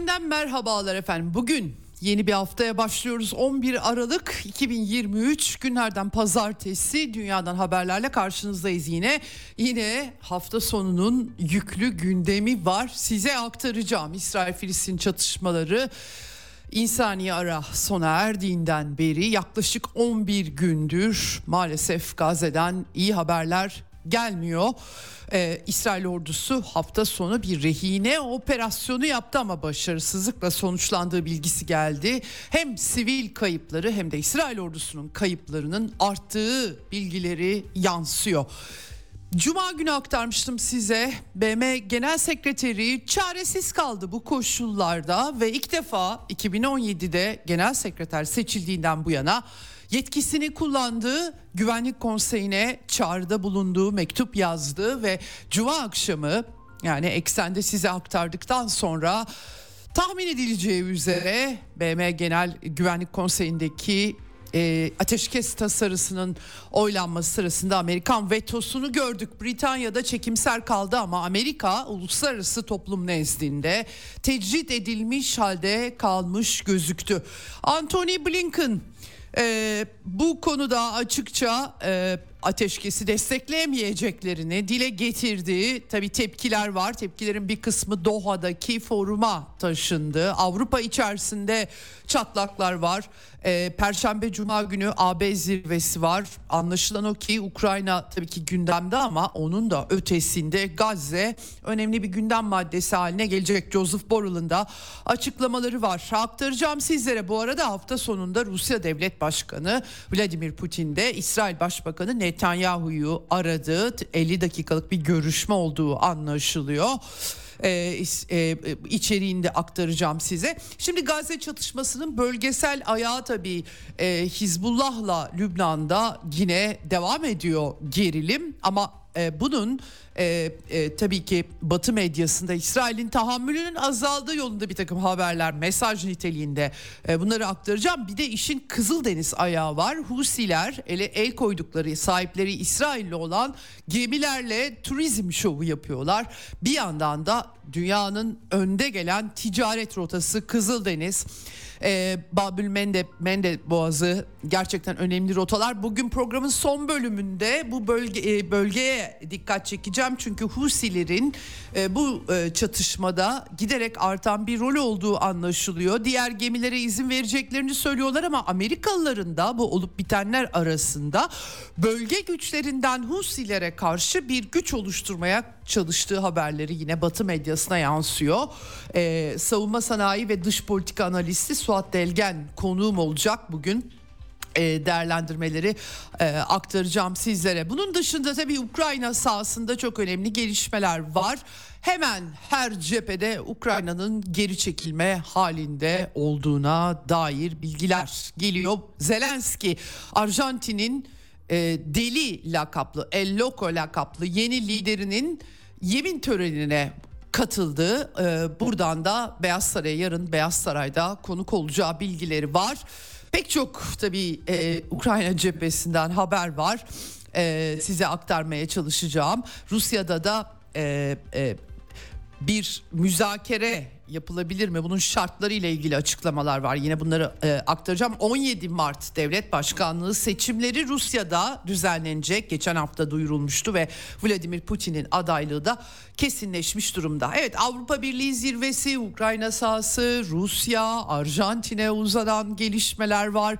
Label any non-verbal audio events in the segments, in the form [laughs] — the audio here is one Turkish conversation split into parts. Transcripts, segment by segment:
Eksenden merhabalar efendim. Bugün yeni bir haftaya başlıyoruz. 11 Aralık 2023 günlerden pazartesi dünyadan haberlerle karşınızdayız yine. Yine hafta sonunun yüklü gündemi var. Size aktaracağım İsrail-Filistin çatışmaları İnsani ara sona erdiğinden beri yaklaşık 11 gündür maalesef Gazze'den iyi haberler gelmiyor. Ee, İsrail ordusu hafta sonu bir rehine operasyonu yaptı ama başarısızlıkla sonuçlandığı bilgisi geldi. Hem sivil kayıpları hem de İsrail ordusunun kayıplarının arttığı bilgileri yansıyor. Cuma günü aktarmıştım size. BM Genel Sekreteri çaresiz kaldı bu koşullarda ve ilk defa 2017'de genel sekreter seçildiğinden bu yana yetkisini kullandığı Güvenlik Konseyi'ne çağrıda bulunduğu mektup yazdı ve Cuma akşamı yani eksende size aktardıktan sonra tahmin edileceği üzere BM Genel Güvenlik Konseyi'ndeki e, ateşkes tasarısının oylanması sırasında Amerikan vetosunu gördük. Britanya'da çekimser kaldı ama Amerika uluslararası toplum nezdinde tecrit edilmiş halde kalmış gözüktü. Anthony Blinken e, bu konuda açıkça e, ateşkesi destekleyemeyeceklerini dile getirdiği tabi tepkiler var. Tepkilerin bir kısmı Doha'daki foruma taşındı. Avrupa içerisinde çatlaklar var. E, Perşembe Cuma günü AB zirvesi var. Anlaşılan o ki Ukrayna tabii ki gündemde ama onun da ötesinde Gazze önemli bir gündem maddesi haline gelecek. Joseph Borrell'ın da açıklamaları var. Aktaracağım sizlere bu arada hafta sonunda Rusya Devlet Başkanı Vladimir Putin de İsrail Başbakanı Netanyahu'yu aradı. 50 dakikalık bir görüşme olduğu anlaşılıyor e, e, içeriğinde aktaracağım size. Şimdi Gazze çatışmasının bölgesel ayağı tabii e, Hizbullah'la Lübnan'da yine devam ediyor gerilim ama e, bunun e, e, tabii ki Batı medyasında İsrail'in tahammülünün azaldığı yolunda bir takım haberler, mesaj niteliğinde e, bunları aktaracağım. Bir de işin Kızıldeniz ayağı var. Husiler ele el koydukları sahipleri İsrailli olan gemilerle turizm şovu yapıyorlar. Bir yandan da dünyanın önde gelen ticaret rotası Kızıldeniz e, Babül Mende, Mende Boğazı gerçekten önemli rotalar. Bugün programın son bölümünde bu bölge e, bölgeye dikkat çekeceğim çünkü Husilerin e, bu e, çatışmada giderek artan bir rol olduğu anlaşılıyor. Diğer gemilere izin vereceklerini söylüyorlar ama Amerikalıların da bu olup bitenler arasında bölge güçlerinden Husilere karşı bir güç oluşturmaya çalıştığı haberleri yine Batı medyasına yansıyor. Ee, savunma sanayi ve dış politika analisti Suat Delgen konuğum olacak bugün e, değerlendirmeleri e, aktaracağım sizlere. Bunun dışında tabii Ukrayna sahasında çok önemli gelişmeler var. Hemen her cephede Ukrayna'nın geri çekilme halinde olduğuna dair bilgiler geliyor. Zelenski Arjantin'in e, deli lakaplı, El Loco lakaplı yeni liderinin yemin törenine katıldı. Ee, buradan da Beyaz Saray'a yarın Beyaz Saray'da konuk olacağı bilgileri var. Pek çok tabii e, Ukrayna cephesinden haber var. E, size aktarmaya çalışacağım. Rusya'da da e, e, bir müzakere yapılabilir mi? Bunun şartları ile ilgili açıklamalar var. Yine bunları e, aktaracağım. 17 Mart Devlet Başkanlığı seçimleri Rusya'da düzenlenecek. Geçen hafta duyurulmuştu ve Vladimir Putin'in adaylığı da kesinleşmiş durumda. Evet Avrupa Birliği zirvesi, Ukrayna sahası, Rusya, Arjantin'e uzanan gelişmeler var.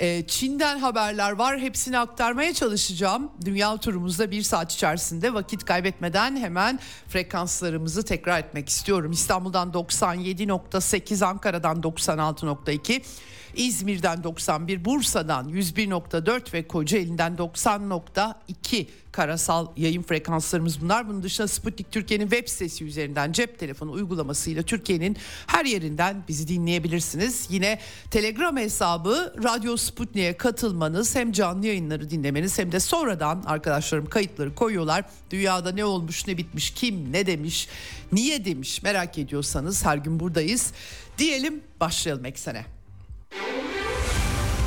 Ee, Çin'den haberler var. Hepsini aktarmaya çalışacağım. Dünya turumuzda bir saat içerisinde vakit kaybetmeden hemen frekanslarımızı tekrar etmek istiyorum. İstanbul'dan 97.8, Ankara'dan 96.2. İzmir'den 91, Bursa'dan 101.4 ve Kocaeli'nden 90.2 karasal yayın frekanslarımız bunlar. Bunun dışında Sputnik Türkiye'nin web sitesi üzerinden cep telefonu uygulamasıyla Türkiye'nin her yerinden bizi dinleyebilirsiniz. Yine Telegram hesabı Radyo Sputnik'e katılmanız hem canlı yayınları dinlemeniz hem de sonradan arkadaşlarım kayıtları koyuyorlar. Dünyada ne olmuş ne bitmiş kim ne demiş niye demiş merak ediyorsanız her gün buradayız. Diyelim başlayalım eksene.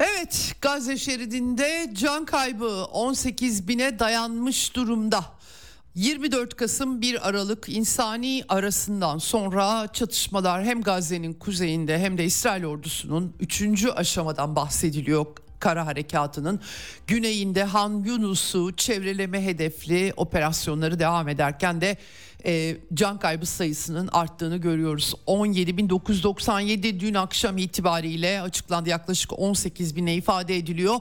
Evet Gazze şeridinde can kaybı 18 bine dayanmış durumda. 24 Kasım 1 Aralık insani arasından sonra çatışmalar hem Gazze'nin kuzeyinde hem de İsrail ordusunun 3. aşamadan bahsediliyor kara harekatının güneyinde Han Yunus'u çevreleme hedefli operasyonları devam ederken de e, can kaybı sayısının arttığını görüyoruz. 17.997 dün akşam itibariyle açıklandı yaklaşık 18 bine ifade ediliyor.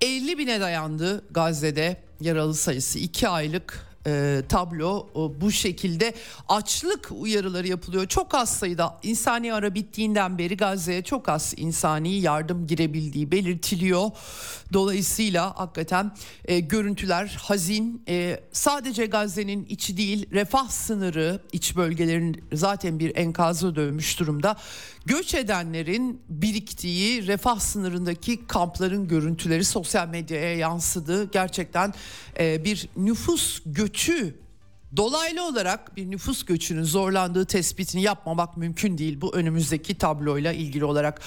50 bine dayandı Gazze'de yaralı sayısı 2 aylık e, tablo e, bu şekilde açlık uyarıları yapılıyor. Çok az sayıda insani ara bittiğinden beri Gazze'ye çok az insani yardım girebildiği belirtiliyor. Dolayısıyla hakikaten e, görüntüler hazin. E, sadece Gazze'nin içi değil refah sınırı iç bölgelerin zaten bir enkazı dövmüş durumda. Göç edenlerin biriktiği refah sınırındaki kampların görüntüleri sosyal medyaya yansıdı. Gerçekten e, bir nüfus göçü Dolaylı olarak bir nüfus göçünün zorlandığı tespitini yapmamak mümkün değil bu önümüzdeki tabloyla ilgili olarak.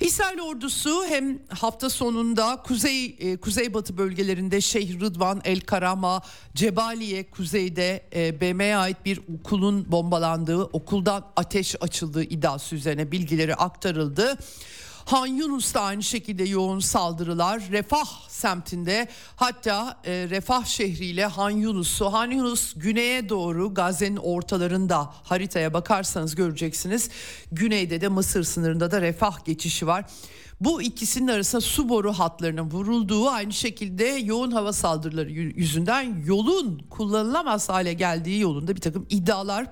İsrail ordusu hem hafta sonunda kuzey e, kuzeybatı bölgelerinde Şeyh Rıdvan, El Karama, Cebaliye kuzeyde e, BM'ye ait bir okulun bombalandığı, okuldan ateş açıldığı iddiası üzerine bilgileri aktarıldı. Han Yunus'ta aynı şekilde yoğun saldırılar. Refah semtinde hatta e, Refah şehriyle Han Yunus'u Han Yunus güneye doğru Gazze'nin ortalarında haritaya bakarsanız göreceksiniz. Güneyde de Mısır sınırında da Refah geçişi var. Bu ikisinin arasında su boru hatlarının vurulduğu aynı şekilde yoğun hava saldırıları yüzünden yolun kullanılamaz hale geldiği yolunda bir takım iddialar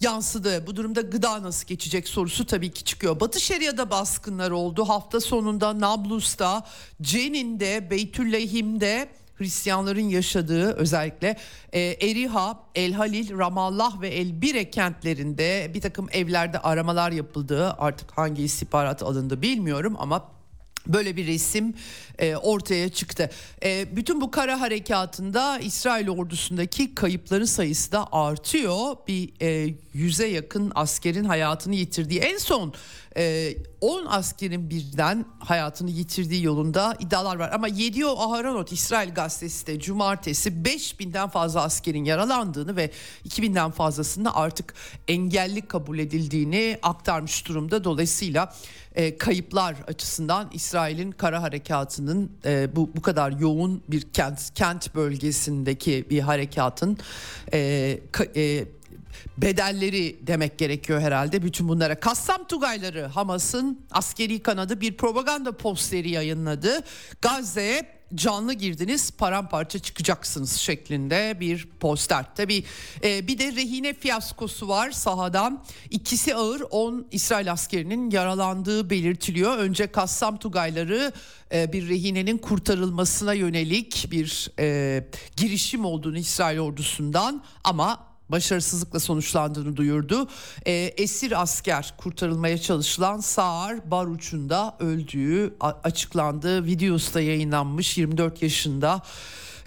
yansıdı. Bu durumda gıda nasıl geçecek sorusu tabii ki çıkıyor. Batı Şeria'da baskınlar oldu. Hafta sonunda Nablus'ta, Cenin'de, Beytüllehim'de Hristiyanların yaşadığı özellikle e, Eriha, El Halil, Ramallah ve El Bire kentlerinde bir takım evlerde aramalar yapıldığı artık hangi istihbarat alındı bilmiyorum ama Böyle bir resim e, ortaya çıktı. E, bütün bu kara harekatında İsrail ordusundaki kayıpların sayısı da artıyor. Bir e, yüze yakın askerin hayatını yitirdiği en son 10 e, askerin birden hayatını yitirdiği yolunda iddialar var. Ama Yediyo Aharonot İsrail gazetesi de cumartesi 5000'den fazla askerin yaralandığını ve 2000'den fazlasının artık engelli kabul edildiğini aktarmış durumda. Dolayısıyla e, kayıplar açısından İsrail'in kara harekatının e, bu bu kadar yoğun bir kent kent bölgesindeki bir harekatın e, ka, e, bedelleri demek gerekiyor herhalde bütün bunlara. Kassam Tugayları Hamas'ın askeri kanadı bir propaganda posteri yayınladı. Gazze'ye canlı girdiniz paramparça çıkacaksınız şeklinde bir poster. Tabi e, bir de rehine fiyaskosu var sahadan. İkisi ağır 10 İsrail askerinin yaralandığı belirtiliyor. Önce Kassam Tugayları e, bir rehinenin kurtarılmasına yönelik bir e, girişim olduğunu İsrail ordusundan ama başarısızlıkla sonuçlandığını duyurdu. E, esir asker kurtarılmaya çalışılan Saar Baruç'un öldüğü açıklandı. Videosu da yayınlanmış 24 yaşında.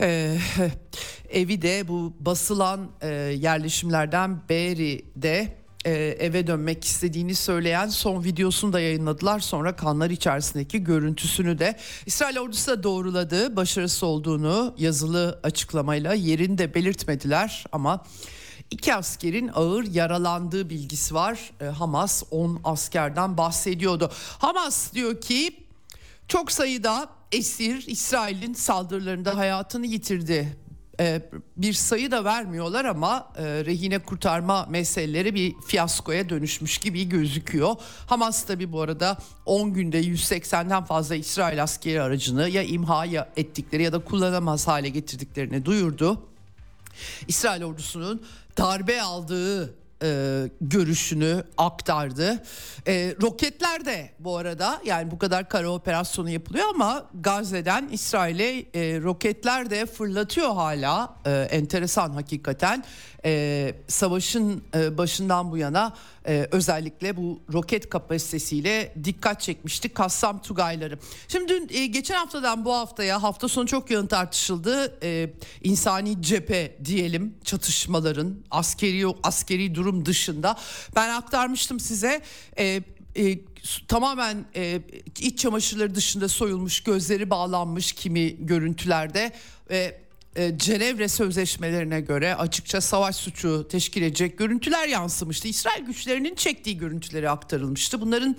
Ee, [laughs] evi de bu basılan e, yerleşimlerden Beri'de e, eve dönmek istediğini söyleyen son videosunu da yayınladılar. Sonra kanlar içerisindeki görüntüsünü de İsrail ordusu da doğruladı. Başarısı olduğunu yazılı açıklamayla yerinde belirtmediler ama İki askerin ağır yaralandığı bilgisi var. E, Hamas 10 askerden bahsediyordu. Hamas diyor ki çok sayıda esir İsrail'in saldırılarında hayatını yitirdi. Ee, bir sayı da vermiyorlar ama e, rehine kurtarma meseleleri bir fiyaskoya dönüşmüş gibi gözüküyor. Hamas tabi bu arada 10 günde 180'den fazla İsrail askeri aracını ya imha ya ettikleri ya da kullanamaz hale getirdiklerini duyurdu. İsrail ordusunun darbe aldığı e, görüşünü aktardı. E, roketler de bu arada yani bu kadar kara operasyonu yapılıyor ama Gazze'den İsrail'e e, roketler de fırlatıyor hala. E, enteresan hakikaten. E, savaşın e, başından bu yana e, özellikle bu roket kapasitesiyle dikkat çekmişti Kassam Tugayları. Şimdi dün e, geçen haftadan bu haftaya hafta sonu çok yoğun tartışıldı. E, insani cephe diyelim çatışmaların askeri askeri durum dışında ben aktarmıştım size. E, e, tamamen e, iç çamaşırları dışında soyulmuş, gözleri bağlanmış kimi görüntülerde ve e, Cenevre sözleşmelerine göre açıkça savaş suçu teşkil edecek görüntüler yansımıştı. İsrail güçlerinin çektiği görüntüleri aktarılmıştı. Bunların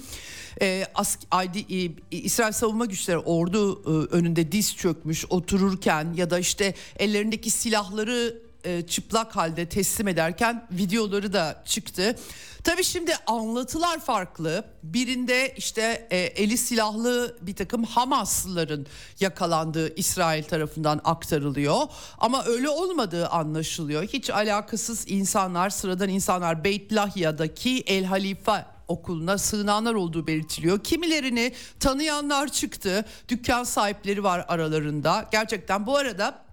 e, as, ID, e, İsrail savunma güçleri ordu e, önünde diz çökmüş otururken ya da işte ellerindeki silahları e, çıplak halde teslim ederken videoları da çıktı. Tabii şimdi anlatılar farklı. Birinde işte e, eli silahlı bir takım Hamaslıların yakalandığı İsrail tarafından aktarılıyor. Ama öyle olmadığı anlaşılıyor. Hiç alakasız insanlar, sıradan insanlar Beit Lahya'daki El Halife okuluna sığınanlar olduğu belirtiliyor. Kimilerini tanıyanlar çıktı. Dükkan sahipleri var aralarında. Gerçekten bu arada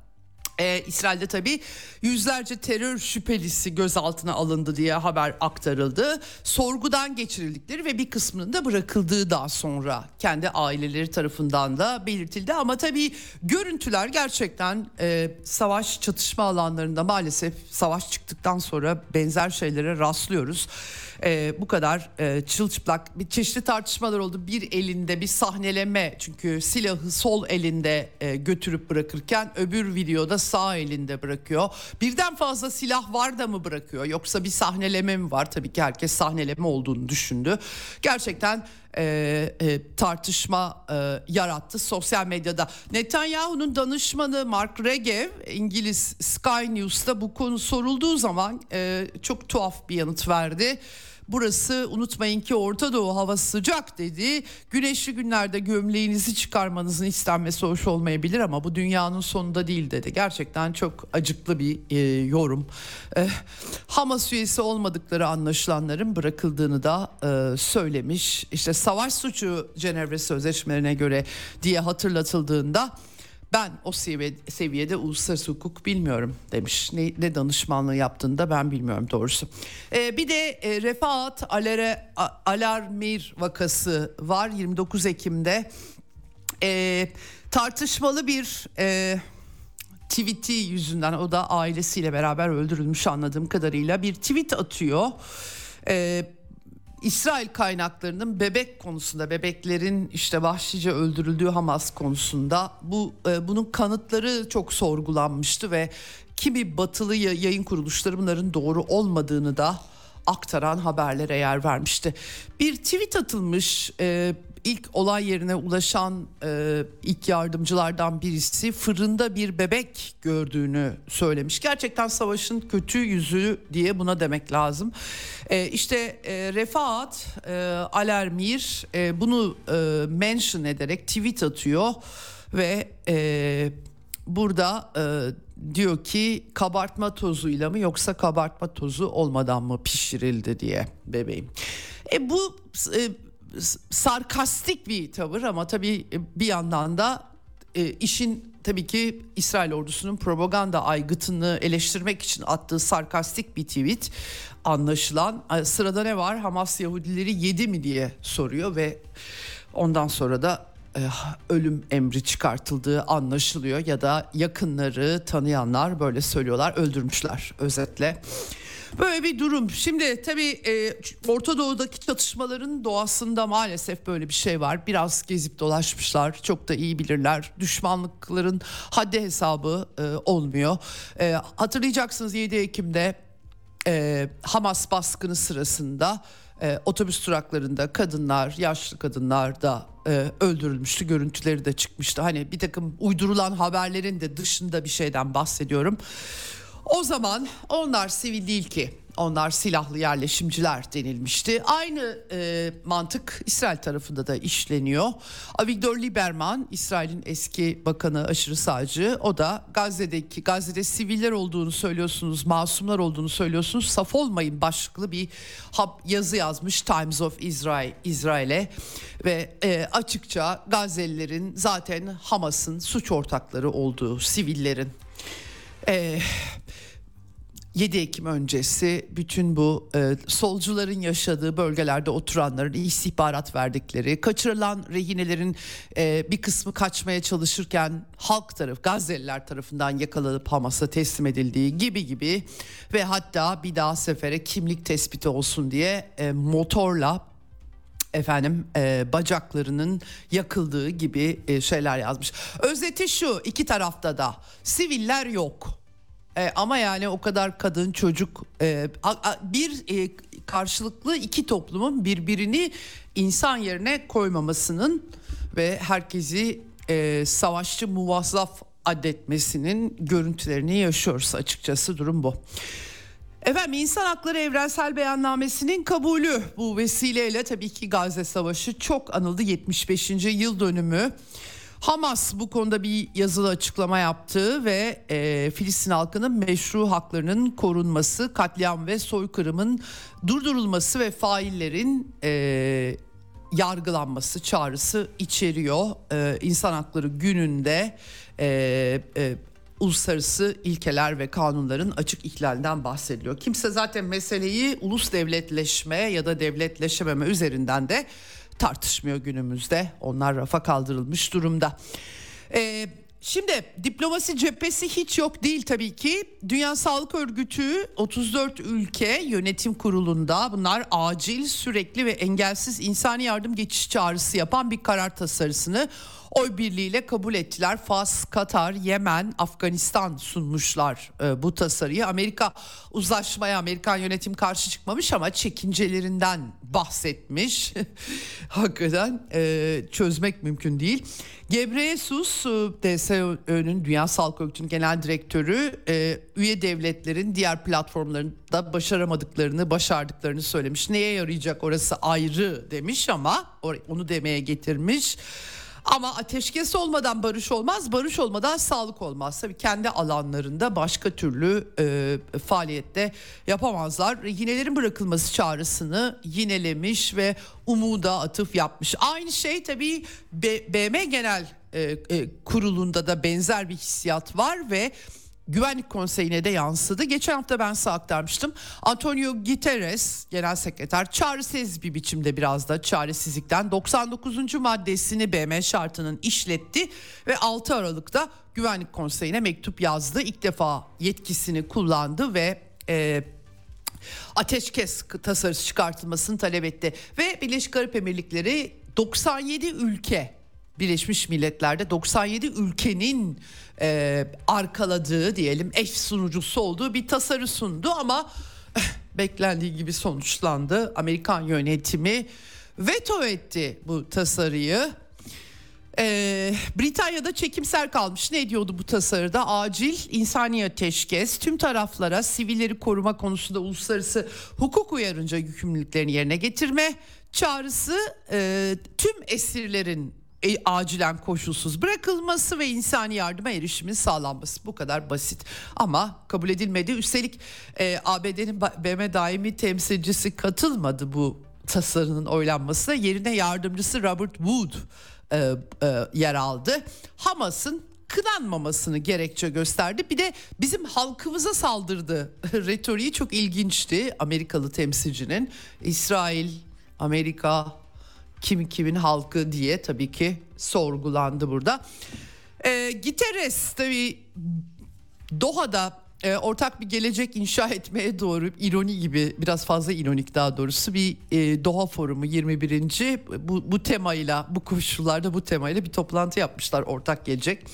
ee, İsrail'de tabii yüzlerce terör şüphelisi gözaltına alındı diye haber aktarıldı. Sorgudan geçirildikleri ve bir kısmının da bırakıldığı daha sonra kendi aileleri tarafından da belirtildi. Ama tabii görüntüler gerçekten e, savaş çatışma alanlarında maalesef savaş çıktıktan sonra benzer şeylere rastlıyoruz e, bu kadar e, çılçıplak bir çeşitli tartışmalar oldu. Bir elinde bir sahneleme çünkü silahı sol elinde e, götürüp bırakırken öbür videoda sağ elinde bırakıyor. Birden fazla silah var da mı bırakıyor yoksa bir sahneleme mi var? Tabii ki herkes sahneleme olduğunu düşündü. Gerçekten e, e, tartışma e, yarattı sosyal medyada. Netanyahu'nun danışmanı Mark Regev İngiliz Sky News'ta bu konu sorulduğu zaman e, çok tuhaf bir yanıt verdi. Burası unutmayın ki Orta Doğu havası sıcak dedi. Güneşli günlerde gömleğinizi çıkarmanızın istenmesi hoş olmayabilir ama bu dünyanın sonunda değil dedi. Gerçekten çok acıklı bir e, yorum. E, Hamas üyesi olmadıkları anlaşılanların bırakıldığını da e, söylemiş. İşte savaş suçu Cenevre Sözleşmelerine göre diye hatırlatıldığında ben o seviye, seviyede uluslararası hukuk bilmiyorum demiş. Ne, ne danışmanlığı yaptığını da ben bilmiyorum doğrusu. Ee, bir de e, Refaat Alere, Alarmir vakası var 29 Ekim'de. Ee, tartışmalı bir... E, tweet'i yüzünden o da ailesiyle beraber öldürülmüş anladığım kadarıyla bir tweet atıyor. Ee, İsrail kaynaklarının bebek konusunda bebeklerin işte vahşice öldürüldüğü Hamas konusunda bu e, bunun kanıtları çok sorgulanmıştı ve kimi batılı yayın kuruluşları bunların doğru olmadığını da aktaran haberlere yer vermişti. Bir tweet atılmış e, ilk olay yerine ulaşan e, ilk yardımcılardan birisi fırında bir bebek gördüğünü söylemiş. Gerçekten savaşın kötü yüzü diye buna demek lazım. E, işte e, Refaat e, Alermir e, bunu e, mention ederek tweet atıyor ve e, burada e, diyor ki kabartma tozuyla mı yoksa kabartma tozu olmadan mı pişirildi diye bebeğim. E bu e, sarkastik bir tavır ama tabii bir yandan da e, işin tabii ki İsrail ordusunun propaganda aygıtını eleştirmek için attığı sarkastik bir tweet anlaşılan sırada ne var Hamas Yahudileri yedi mi diye soruyor ve ondan sonra da e, ölüm emri çıkartıldığı anlaşılıyor ya da yakınları tanıyanlar böyle söylüyorlar öldürmüşler özetle. Böyle bir durum. Şimdi tabii e, Orta Doğu'daki çatışmaların doğasında maalesef böyle bir şey var. Biraz gezip dolaşmışlar. Çok da iyi bilirler. Düşmanlıkların haddi hesabı e, olmuyor. E, hatırlayacaksınız 7 Ekim'de e, Hamas baskını sırasında e, otobüs duraklarında kadınlar, yaşlı kadınlar da e, öldürülmüştü. Görüntüleri de çıkmıştı. Hani bir takım uydurulan haberlerin de dışında bir şeyden bahsediyorum. O zaman onlar sivil değil ki onlar silahlı yerleşimciler denilmişti. Aynı e, mantık İsrail tarafında da işleniyor. Avigdor Lieberman, İsrail'in eski bakanı aşırı sağcı. O da Gazze'deki Gazze'de siviller olduğunu söylüyorsunuz, masumlar olduğunu söylüyorsunuz. Saf olmayın başlıklı bir yazı yazmış Times of Israel İsrail'e ve e, açıkça Gazze'lilerin zaten Hamas'ın suç ortakları olduğu sivillerin e, 7 Ekim öncesi bütün bu e, solcuların yaşadığı bölgelerde oturanların istihbarat verdikleri, kaçırılan rehinelerin e, bir kısmı kaçmaya çalışırken halk tarafı, Gazze'liler tarafından yakalanıp Hamas'a teslim edildiği gibi gibi ve hatta bir daha sefere kimlik tespiti olsun diye e, motorla efendim e, bacaklarının yakıldığı gibi e, şeyler yazmış. Özeti şu iki tarafta da siviller yok e, ama yani o kadar kadın çocuk e, a, a, bir e, karşılıklı iki toplumun birbirini insan yerine koymamasının ve herkesi e, savaşçı muvazzaf adetmesinin görüntülerini yaşıyoruz açıkçası durum bu. Efendim insan hakları evrensel beyannamesinin kabulü bu vesileyle tabii ki Gazze Savaşı çok anıldı 75. yıl dönümü. Hamas bu konuda bir yazılı açıklama yaptı ve e, Filistin halkının meşru haklarının korunması, katliam ve soykırımın durdurulması ve faillerin e, yargılanması çağrısı içeriyor. E, İnsan Hakları Günü'nde e, e, uluslararası ilkeler ve kanunların açık ihlalinden bahsediliyor. Kimse zaten meseleyi ulus devletleşme ya da devletleşememe üzerinden de tartışmıyor günümüzde. Onlar rafa kaldırılmış durumda. Ee, Şimdi diplomasi cephesi hiç yok değil tabii ki. Dünya Sağlık Örgütü 34 ülke yönetim kurulunda bunlar acil, sürekli ve engelsiz insani yardım geçiş çağrısı yapan bir karar tasarısını oy birliğiyle kabul ettiler. Fas, Katar, Yemen, Afganistan sunmuşlar e, bu tasarıyı. Amerika uzlaşmaya Amerikan yönetim karşı çıkmamış ama çekincelerinden bahsetmiş. [laughs] Hakikaten e, çözmek mümkün değil. Gebreyesus e, DSÖ'nün Dünya Sağlık Örgütü'nün genel direktörü üye devletlerin diğer platformlarında başaramadıklarını, başardıklarını söylemiş. Neye yarayacak orası ayrı demiş ama onu demeye getirmiş. Ama ateşkes olmadan barış olmaz, barış olmadan sağlık olmaz. Tabii kendi alanlarında başka türlü e, faaliyette yapamazlar. Yinelerin bırakılması çağrısını yinelemiş ve umuda atıf yapmış. Aynı şey tabii BM Genel e, e, Kurulu'nda da benzer bir hissiyat var ve Güvenlik Konseyi'ne de yansıdı. Geçen hafta ben size aktarmıştım. Antonio Guterres Genel Sekreter çaresiz bir biçimde biraz da çaresizlikten 99. maddesini BM şartının işletti ve 6 Aralık'ta Güvenlik Konseyi'ne mektup yazdı. İlk defa yetkisini kullandı ve e, ateşkes tasarısı çıkartılmasını talep etti. Ve Birleşik Arap Emirlikleri 97 ülke Birleşmiş Milletler'de 97 ülkenin e, arkaladığı diyelim eş sunucusu olduğu bir tasarı sundu ama eh, beklendiği gibi sonuçlandı. Amerikan yönetimi veto etti bu tasarıyı. Ee, Britanya'da çekimser kalmış. Ne diyordu bu tasarıda? Acil insani ateşkes tüm taraflara sivilleri koruma konusunda uluslararası hukuk uyarınca yükümlülüklerini yerine getirme çağrısı e, tüm esirlerin e, acilen koşulsuz bırakılması ve insani yardıma erişimin sağlanması bu kadar basit ama kabul edilmedi. Üstelik e, ABD'nin BM daimi temsilcisi katılmadı bu tasarının oylanmasına yerine yardımcısı Robert Wood e, e, yer aldı. Hamas'ın kınanmamasını gerekçe gösterdi. Bir de bizim halkımıza saldırdı. [laughs] Retoriği çok ilginçti Amerikalı temsilcinin. İsrail, Amerika, kim kimin halkı diye tabii ki sorgulandı burada. E, Giteres tabii Doha'da e, ortak bir gelecek inşa etmeye doğru ironi gibi biraz fazla ironik daha doğrusu bir e, Doha Forumu 21. Bu, bu temayla bu koşullarda bu temayla bir toplantı yapmışlar ortak gelecek.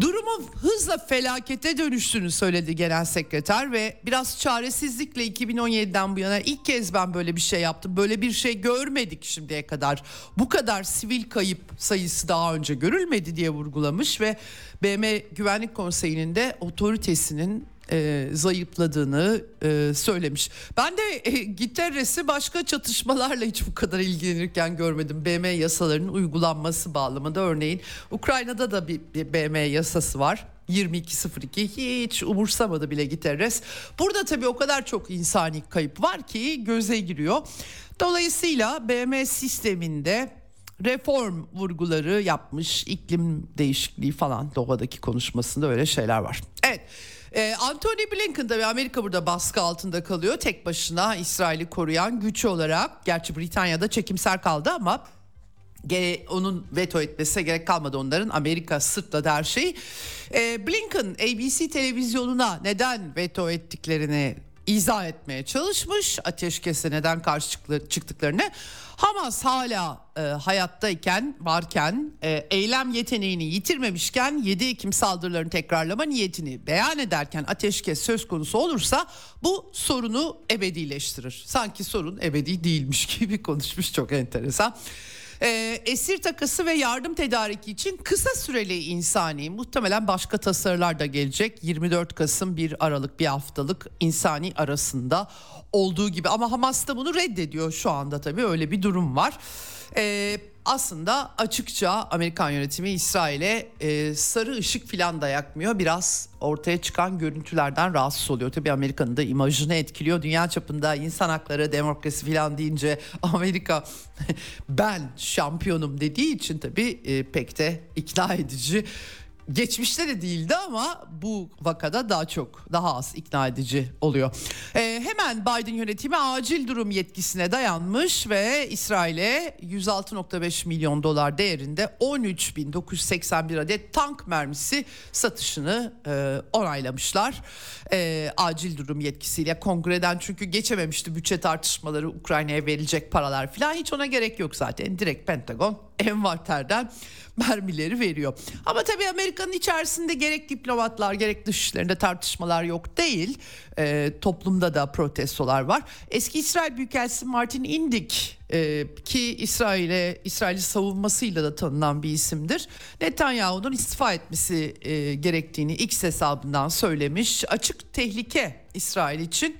Durumun hızla felakete dönüştüğünü söyledi genel sekreter ve biraz çaresizlikle 2017'den bu yana ilk kez ben böyle bir şey yaptım. Böyle bir şey görmedik şimdiye kadar. Bu kadar sivil kayıp sayısı daha önce görülmedi diye vurgulamış ve BM Güvenlik Konseyi'nin de otoritesinin e, zayıfladığını e, söylemiş. Ben de e, Gitterres'i başka çatışmalarla hiç bu kadar ilgilenirken görmedim. BM yasalarının uygulanması bağlamında örneğin Ukrayna'da da bir, bir BM yasası var. 22.02 hiç umursamadı bile Gitterres. Burada tabii o kadar çok insani kayıp var ki göze giriyor. Dolayısıyla BM sisteminde reform vurguları yapmış iklim değişikliği falan doğadaki konuşmasında öyle şeyler var. Evet ee, Anthony Blinken ve Amerika burada baskı altında kalıyor. Tek başına İsrail'i koruyan güç olarak. Gerçi Britanya'da çekimser kaldı ama onun veto etmesine gerek kalmadı onların. Amerika sırtladı her şeyi. Ee, Blinken ABC televizyonuna neden veto ettiklerini izah etmeye çalışmış. Ateşkese neden karşı çıktıklarını. Hamas hala e, hayattayken, varken, e, eylem yeteneğini yitirmemişken 7 Ekim saldırılarını tekrarlama niyetini beyan ederken ateşkes söz konusu olursa bu sorunu ebedileştirir. Sanki sorun ebedi değilmiş [laughs] gibi konuşmuş çok enteresan. E, esir takası ve yardım tedariki için kısa süreli insani muhtemelen başka tasarılar da gelecek. 24 Kasım 1 Aralık bir haftalık insani arasında olduğu gibi ama Hamas da bunu reddediyor şu anda tabii öyle bir durum var. Ee, aslında açıkça Amerikan yönetimi İsrail'e e, sarı ışık filan da yakmıyor. Biraz ortaya çıkan görüntülerden rahatsız oluyor. Tabii Amerika'nın da imajını etkiliyor. Dünya çapında insan hakları, demokrasi filan deyince [laughs] Amerika ben şampiyonum dediği için tabii e, pek de ikna edici Geçmişte de değildi ama bu vakada daha çok daha az ikna edici oluyor. Ee, hemen Biden yönetimi acil durum yetkisine dayanmış ve İsrail'e 106.5 milyon dolar değerinde 13.981 adet tank mermisi satışını e, onaylamışlar. E, acil durum yetkisiyle kongreden çünkü geçememişti bütçe tartışmaları Ukrayna'ya verilecek paralar falan hiç ona gerek yok zaten direkt Pentagon envanterden [laughs] mermileri veriyor. Ama tabii Amerika'nın içerisinde gerek diplomatlar gerek dışişlerinde tartışmalar yok değil. E, toplumda da protestolar var. Eski İsrail Büyükelçisi Martin Indik e, ki İsrail'e İsrail'i savunmasıyla da tanınan bir isimdir. Netanyahu'nun istifa etmesi e, gerektiğini X hesabından söylemiş. Açık tehlike İsrail için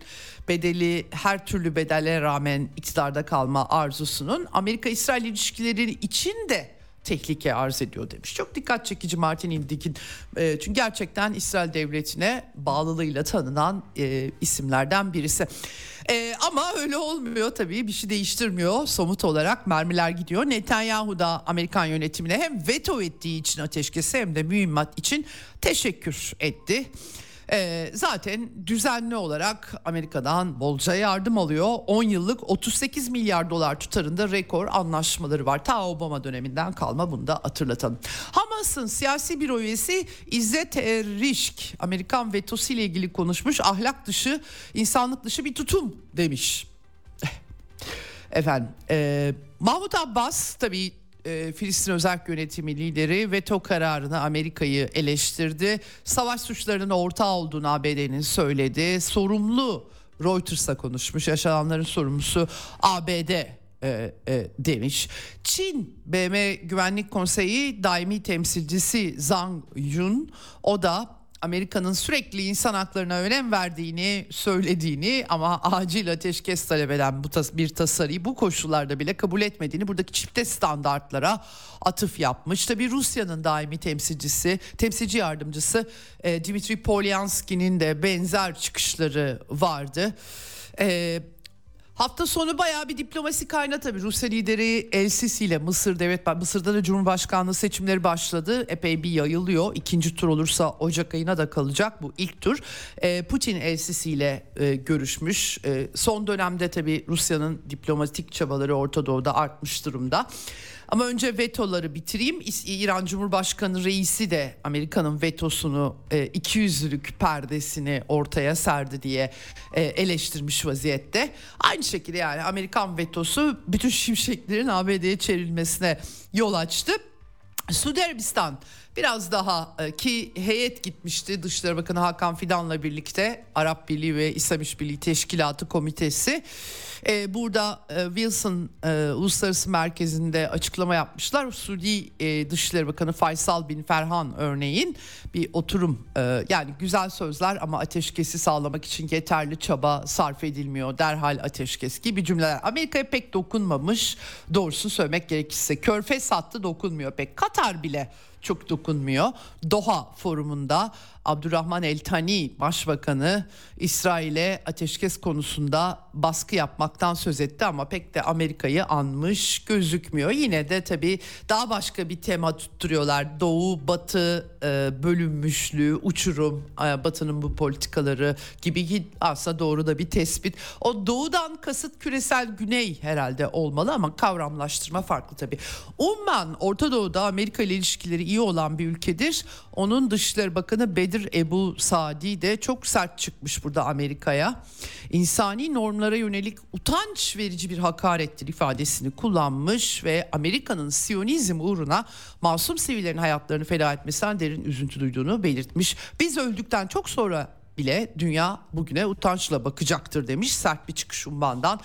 bedeli her türlü bedele rağmen iktidarda kalma arzusunun Amerika-İsrail ilişkileri için de tehlike arz ediyor demiş. Çok dikkat çekici Martin Indik'in e, çünkü gerçekten İsrail devletine bağlılığıyla tanınan e, isimlerden birisi. E, ama öyle olmuyor tabii bir şey değiştirmiyor somut olarak mermiler gidiyor. Netanyahu da Amerikan yönetimine hem veto ettiği için ateşkesi hem de mühimmat için teşekkür etti. E, zaten düzenli olarak Amerika'dan bolca yardım alıyor. 10 yıllık 38 milyar dolar tutarında rekor anlaşmaları var. Ta Obama döneminden kalma bunu da hatırlatalım. Hamas'ın siyasi bir üyesi İzzet Rişk Amerikan vetosu ile ilgili konuşmuş. Ahlak dışı, insanlık dışı bir tutum demiş. [laughs] Efendim, e, Mahmut Abbas tabii e, Filistin Özel Yönetimi lideri veto kararını Amerika'yı eleştirdi. Savaş suçlarının ortağı olduğunu ABD'nin söyledi. Sorumlu Reuters'a konuşmuş. Yaşananların sorumlusu ABD e, e, demiş. Çin BM Güvenlik Konseyi daimi temsilcisi Zhang Yun o da Amerika'nın sürekli insan haklarına önem verdiğini söylediğini ama acil ateşkes talep eden bu tas- bir tasarıyı bu koşullarda bile kabul etmediğini buradaki çifte standartlara atıf yapmış. Tabi Rusya'nın daimi temsilcisi, temsilci yardımcısı e, Dimitri Polyanski'nin de benzer çıkışları vardı. E, Hafta sonu bayağı bir diplomasi kaynağı tabii. Rusya lideri El ile Mısır devlet Mısır'da da Cumhurbaşkanlığı seçimleri başladı. Epey bir yayılıyor. İkinci tur olursa Ocak ayına da kalacak bu ilk tur. E, Putin El ile e, görüşmüş. E, son dönemde tabii Rusya'nın diplomatik çabaları Orta Doğu'da artmış durumda. Ama önce vetoları bitireyim. İran Cumhurbaşkanı reisi de Amerika'nın vetosunu e, iki yüzlülük perdesini ortaya serdi diye e, eleştirmiş vaziyette. Aynı şekilde yani Amerikan vetosu bütün şimşeklerin ABD'ye çevrilmesine yol açtı. Suudi Arabistan biraz daha e, ki heyet gitmişti Dışişleri Bakanı Hakan Fidan'la birlikte Arap Birliği ve İslam İşbirliği Teşkilatı Komitesi. E, burada e, Wilson Uluslararası Merkezi'nde açıklama yapmışlar. Suudi e, Dışişleri Bakanı Faysal bin Ferhan örneğin bir oturum yani güzel sözler ama ateşkesi sağlamak için yeterli çaba sarf edilmiyor. Derhal ateşkes gibi cümleler. Amerika'ya pek dokunmamış doğrusu söylemek gerekirse. Körfez sattı dokunmuyor pek. Katar bile çok dokunmuyor. Doha forumunda Abdurrahman El Tani Başbakanı İsrail'e ateşkes konusunda baskı yapmaktan söz etti ama pek de Amerika'yı anmış gözükmüyor. Yine de tabii daha başka bir tema tutturuyorlar. Doğu batı e, bölünmüşlüğü, uçurum, e, batının bu politikaları gibi ki aslında doğru da bir tespit. O doğudan kasıt küresel güney herhalde olmalı ama kavramlaştırma farklı tabii. Umman Orta Doğu'da Amerika ile ilişkileri iyi olan bir ülkedir. Onun Dışişleri Bakanı Bedir Ebu Sadi de çok sert çıkmış burada Amerika'ya. İnsani normlara yönelik utanç verici bir hakarettir ifadesini kullanmış ve Amerika'nın Siyonizm uğruna masum sivillerin hayatlarını feda etmesinden derin üzüntü duyduğunu belirtmiş. Biz öldükten çok sonra bile dünya bugüne utançla bakacaktır demiş. Sert bir çıkış umbandan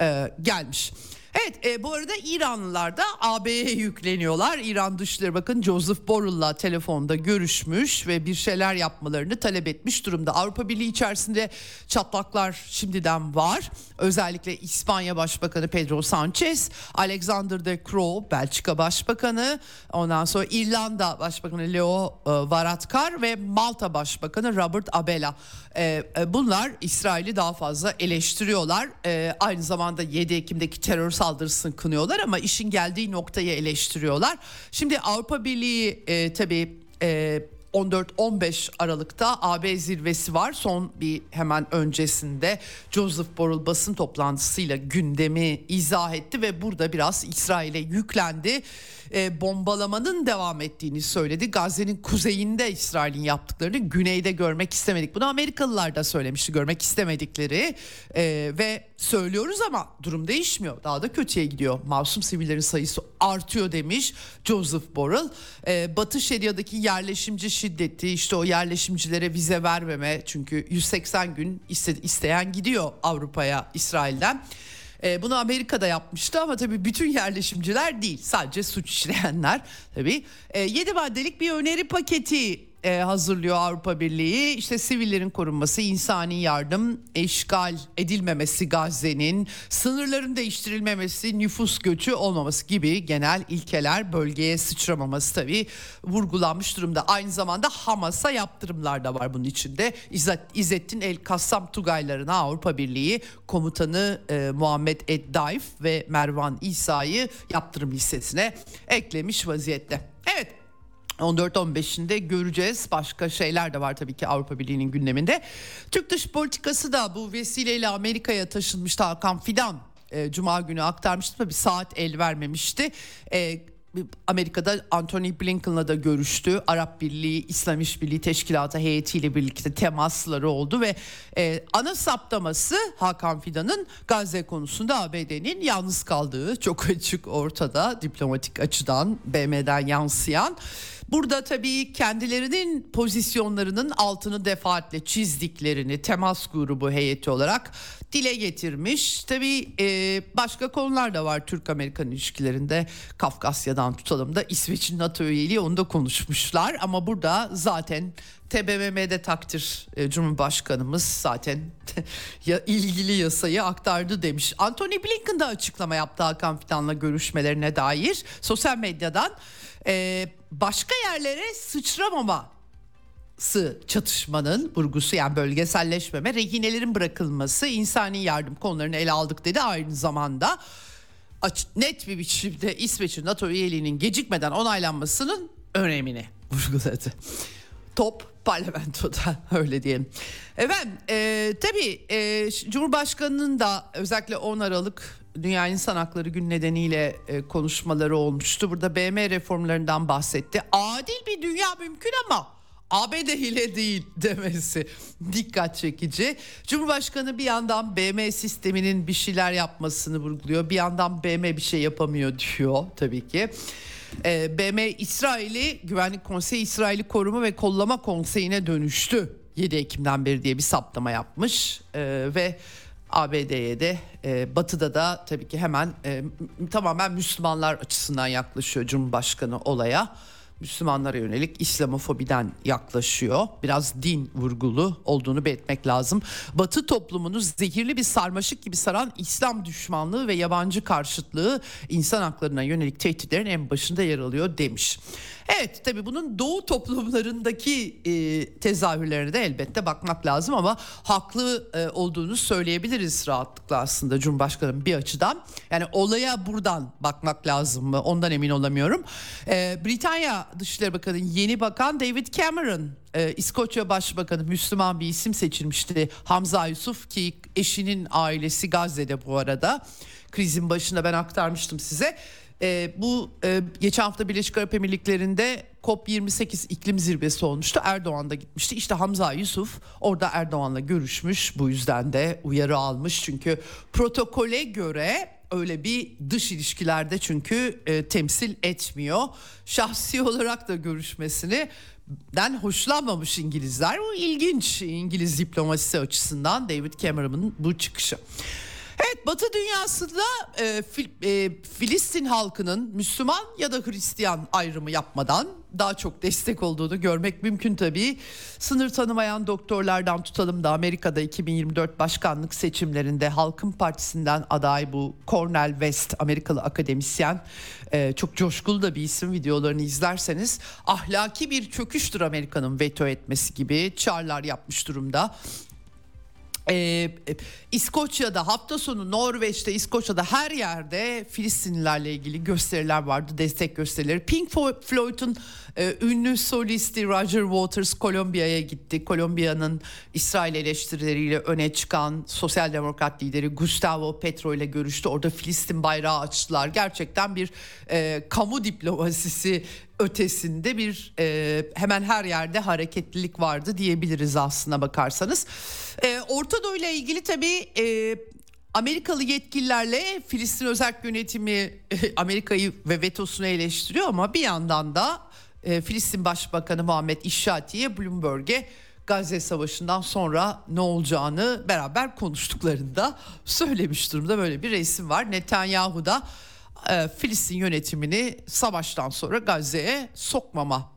e, gelmiş. Evet e, bu arada İranlılar da AB'ye yükleniyorlar. İran Dışişleri Bakın Joseph Borrell'la telefonda görüşmüş ve bir şeyler yapmalarını talep etmiş durumda. Avrupa Birliği içerisinde çatlaklar şimdiden var. Özellikle İspanya Başbakanı Pedro Sanchez, Alexander de Croo Belçika Başbakanı, ondan sonra İrlanda Başbakanı Leo e, Varadkar ve Malta Başbakanı Robert Abela. E, e, bunlar İsrail'i daha fazla eleştiriyorlar. E, aynı zamanda 7 Ekim'deki terör saldırısını kınıyorlar ama işin geldiği noktayı eleştiriyorlar. Şimdi Avrupa Birliği e, tabii e, 14-15 Aralık'ta AB zirvesi var. Son bir hemen öncesinde Joseph Borrell basın toplantısıyla gündemi izah etti ve burada biraz İsrail'e yüklendi. E, bombalamanın devam ettiğini söyledi. Gazze'nin kuzeyinde İsrail'in yaptıklarını güneyde görmek istemedik. Bunu Amerikalılar da söylemişti görmek istemedikleri e, ve söylüyoruz ama durum değişmiyor. Daha da kötüye gidiyor. Masum sivillerin sayısı artıyor demiş Joseph Borrell. E, Batı Şeria'daki yerleşimci şiddeti işte o yerleşimcilere vize vermeme çünkü 180 gün iste, isteyen gidiyor Avrupa'ya İsrail'den. E, bunu Amerika'da yapmıştı ama tabii bütün yerleşimciler değil. Sadece suç işleyenler tabii. E, 7 maddelik bir öneri paketi e, hazırlıyor Avrupa Birliği. İşte sivillerin korunması, insani yardım, eşgal edilmemesi Gazze'nin, sınırların değiştirilmemesi, nüfus göçü olmaması gibi genel ilkeler bölgeye sıçramaması tabii vurgulanmış durumda. Aynı zamanda Hamas'a yaptırımlar da var bunun içinde. İzzettin El Kassam Tugaylarına Avrupa Birliği komutanı e, Muhammed Eddaif ve Mervan İsa'yı yaptırım listesine eklemiş vaziyette. Evet 14-15'inde göreceğiz. Başka şeyler de var tabii ki Avrupa Birliği'nin gündeminde. Türk dış politikası da bu vesileyle Amerika'ya taşınmıştı Hakan Fidan. E, Cuma günü aktarmıştı tabii saat el vermemişti. E, Amerika'da Anthony Blinken'la da görüştü. Arap Birliği, İslam İşbirliği Teşkilatı heyetiyle birlikte temasları oldu ve e, ana saptaması Hakan Fidan'ın Gazze konusunda ABD'nin yalnız kaldığı çok açık ortada diplomatik açıdan BM'den yansıyan. Burada tabii kendilerinin pozisyonlarının altını defaatle çizdiklerini temas grubu heyeti olarak dile getirmiş. Tabii e, başka konular da var Türk-Amerikan ilişkilerinde. Kafkasya'dan tutalım da İsveç'in NATO üyeliği onu da konuşmuşlar. Ama burada zaten TBMM'de takdir e, Cumhurbaşkanımız zaten [laughs] ya, ilgili yasayı aktardı demiş. Anthony Blinken de açıklama yaptı Hakan Fidan'la görüşmelerine dair sosyal medyadan. E, başka yerlere sıçramama çatışmanın vurgusu yani bölgeselleşmeme, rehinelerin bırakılması, insani yardım konularını ele aldık dedi aynı zamanda net bir biçimde İsveç'in NATO üyeliğinin gecikmeden onaylanmasının önemini vurguladı. Top parlamentoda [laughs] öyle diyelim. Efendim e, tabii e, Cumhurbaşkanı'nın da özellikle 10 Aralık Dünya İnsan Hakları Günü nedeniyle e, konuşmaları olmuştu. Burada BM reformlarından bahsetti. Adil bir dünya mümkün ama ABD ile değil demesi [laughs] dikkat çekici. Cumhurbaşkanı bir yandan BM sisteminin bir şeyler yapmasını vurguluyor. Bir yandan BM bir şey yapamıyor diyor tabii ki. E, BM İsrail'i Güvenlik Konseyi İsrail'i Koruma ve Kollama Konseyi'ne dönüştü 7 Ekim'den beri diye bir saptama yapmış e, ve ABD'ye de e, Batı'da da tabii ki hemen e, tamamen Müslümanlar açısından yaklaşıyor Cumhurbaşkanı olaya. Müslümanlara yönelik İslamofobiden yaklaşıyor. Biraz din vurgulu olduğunu belirtmek lazım. Batı toplumunu zehirli bir sarmaşık gibi saran İslam düşmanlığı ve yabancı karşıtlığı insan haklarına yönelik tehditlerin en başında yer alıyor demiş. Evet tabii bunun doğu toplumlarındaki e, tezahürlerine de elbette bakmak lazım ama haklı e, olduğunu söyleyebiliriz rahatlıkla aslında Cumhurbaşkanı bir açıdan. Yani olaya buradan bakmak lazım mı ondan emin olamıyorum. E, Britanya Dışişleri Bakanı yeni bakan David Cameron e, İskoçya Başbakanı Müslüman bir isim seçilmişti Hamza Yusuf ki eşinin ailesi Gazze'de bu arada krizin başında ben aktarmıştım size. E, bu e, geçen hafta Birleşik Arap Emirlikleri'nde COP28 iklim zirvesi olmuştu. Erdoğan da gitmişti. İşte Hamza Yusuf orada Erdoğan'la görüşmüş. Bu yüzden de uyarı almış. Çünkü protokole göre öyle bir dış ilişkilerde çünkü e, temsil etmiyor. Şahsi [laughs] olarak da görüşmesini den hoşlanmamış İngilizler. Bu ilginç İngiliz diplomasisi açısından David Cameron'ın bu çıkışı. Evet Batı dünyasında e, fil, e, Filistin halkının Müslüman ya da Hristiyan ayrımı yapmadan daha çok destek olduğunu görmek mümkün tabii. Sınır tanımayan doktorlardan tutalım da Amerika'da 2024 başkanlık seçimlerinde Halkın Partisi'nden aday bu Cornel West Amerikalı akademisyen e, çok coşkulu da bir isim videolarını izlerseniz ahlaki bir çöküştür Amerika'nın veto etmesi gibi çağrılar yapmış durumda. Ee, İskoçya'da hafta sonu Norveç'te İskoçya'da her yerde Filistinlilerle ilgili gösteriler vardı destek gösterileri. Pink Floyd'un e, ünlü solisti Roger Waters Kolombiya'ya gitti. Kolombiya'nın İsrail eleştirileriyle öne çıkan sosyal demokrat lideri Gustavo Petro ile görüştü. Orada Filistin bayrağı açtılar. Gerçekten bir e, kamu diplomasisi ötesinde bir e, hemen her yerde hareketlilik vardı diyebiliriz aslına bakarsanız. E, Orta Doğu ile ilgili tabii e, Amerikalı yetkililerle Filistin özel yönetimi [laughs] Amerika'yı ve vetosunu eleştiriyor ama bir yandan da e, Filistin Başbakanı Muhammed İşşati'ye Bloomberg'e Gazze Savaşı'ndan sonra ne olacağını beraber konuştuklarında [laughs] söylemiş durumda böyle bir resim var. Netanyahu da e, Filistin yönetimini savaştan sonra Gazze'ye sokmama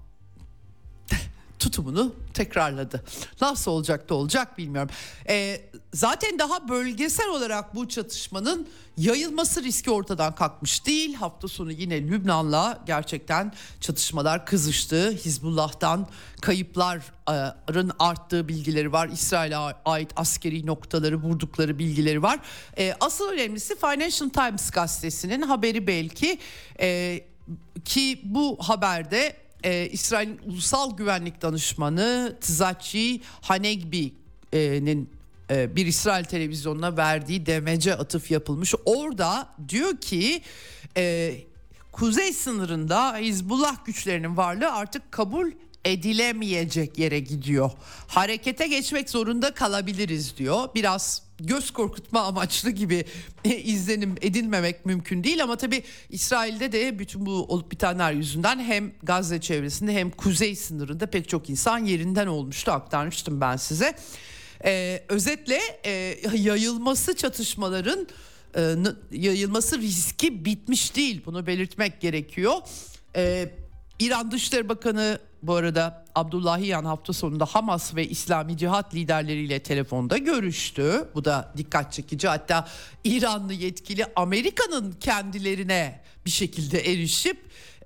tutumunu tekrarladı. Nasıl olacak da olacak bilmiyorum. E, zaten daha bölgesel olarak bu çatışmanın yayılması riski ortadan kalkmış değil. Hafta sonu yine Lübnan'la gerçekten çatışmalar kızıştı. Hizbullah'tan kayıpların arttığı bilgileri var. İsrail'e ait askeri noktaları vurdukları bilgileri var. E, asıl önemlisi Financial Times gazetesinin haberi belki e, ki bu haberde e, İsrail'in Ulusal Güvenlik Danışmanı Tzachi Hanegbi'nin e, bir İsrail televizyonuna verdiği demece atıf yapılmış. Orada diyor ki e, kuzey sınırında Hizbullah güçlerinin varlığı artık kabul edilemeyecek yere gidiyor. Harekete geçmek zorunda kalabiliriz diyor. Biraz göz korkutma amaçlı gibi [laughs] izlenim edinmemek mümkün değil ama tabii İsrail'de de bütün bu olup bitenler yüzünden hem Gazze çevresinde hem kuzey sınırında pek çok insan yerinden olmuştu aktarmıştım ben size. Ee, özetle e, yayılması çatışmaların e, yayılması riski bitmiş değil bunu belirtmek gerekiyor. Ee, İran Dışişleri Bakanı bu arada Abdullahiyan hafta sonunda Hamas ve İslami Cihat liderleriyle telefonda görüştü. Bu da dikkat çekici. Hatta İranlı yetkili Amerika'nın kendilerine bir şekilde erişip